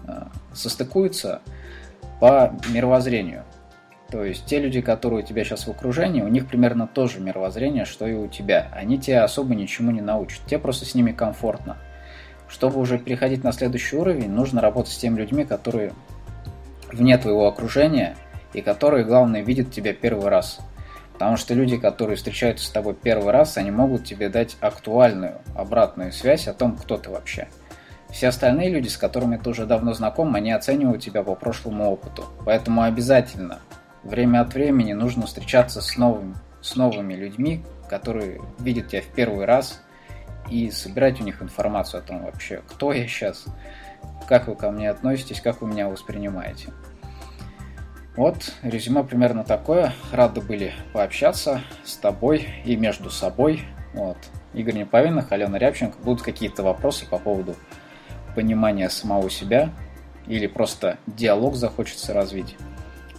э, состыкуются по мировоззрению. То есть те люди, которые у тебя сейчас в окружении, у них примерно то же мировоззрение, что и у тебя. Они тебя особо ничему не научат. Тебе просто с ними комфортно. Чтобы уже переходить на следующий уровень, нужно работать с теми людьми, которые вне твоего окружения и которые, главное, видят тебя первый раз. Потому что люди, которые встречаются с тобой первый раз, они могут тебе дать актуальную обратную связь о том, кто ты вообще. Все остальные люди, с которыми ты уже давно знаком, они оценивают тебя по прошлому опыту. Поэтому обязательно время от времени нужно встречаться с новыми, с новыми людьми, которые видят тебя в первый раз, и собирать у них информацию о том вообще, кто я сейчас, как вы ко мне относитесь, как вы меня воспринимаете. Вот, резюме примерно такое. Рады были пообщаться с тобой и между собой. Вот. Игорь Неповинных, Алена Рябченко. Будут какие-то вопросы по поводу понимания самого себя или просто диалог захочется развить.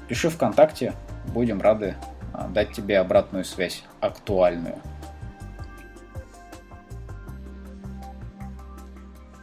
Пиши ВКонтакте, будем рады а, дать тебе обратную связь, актуальную.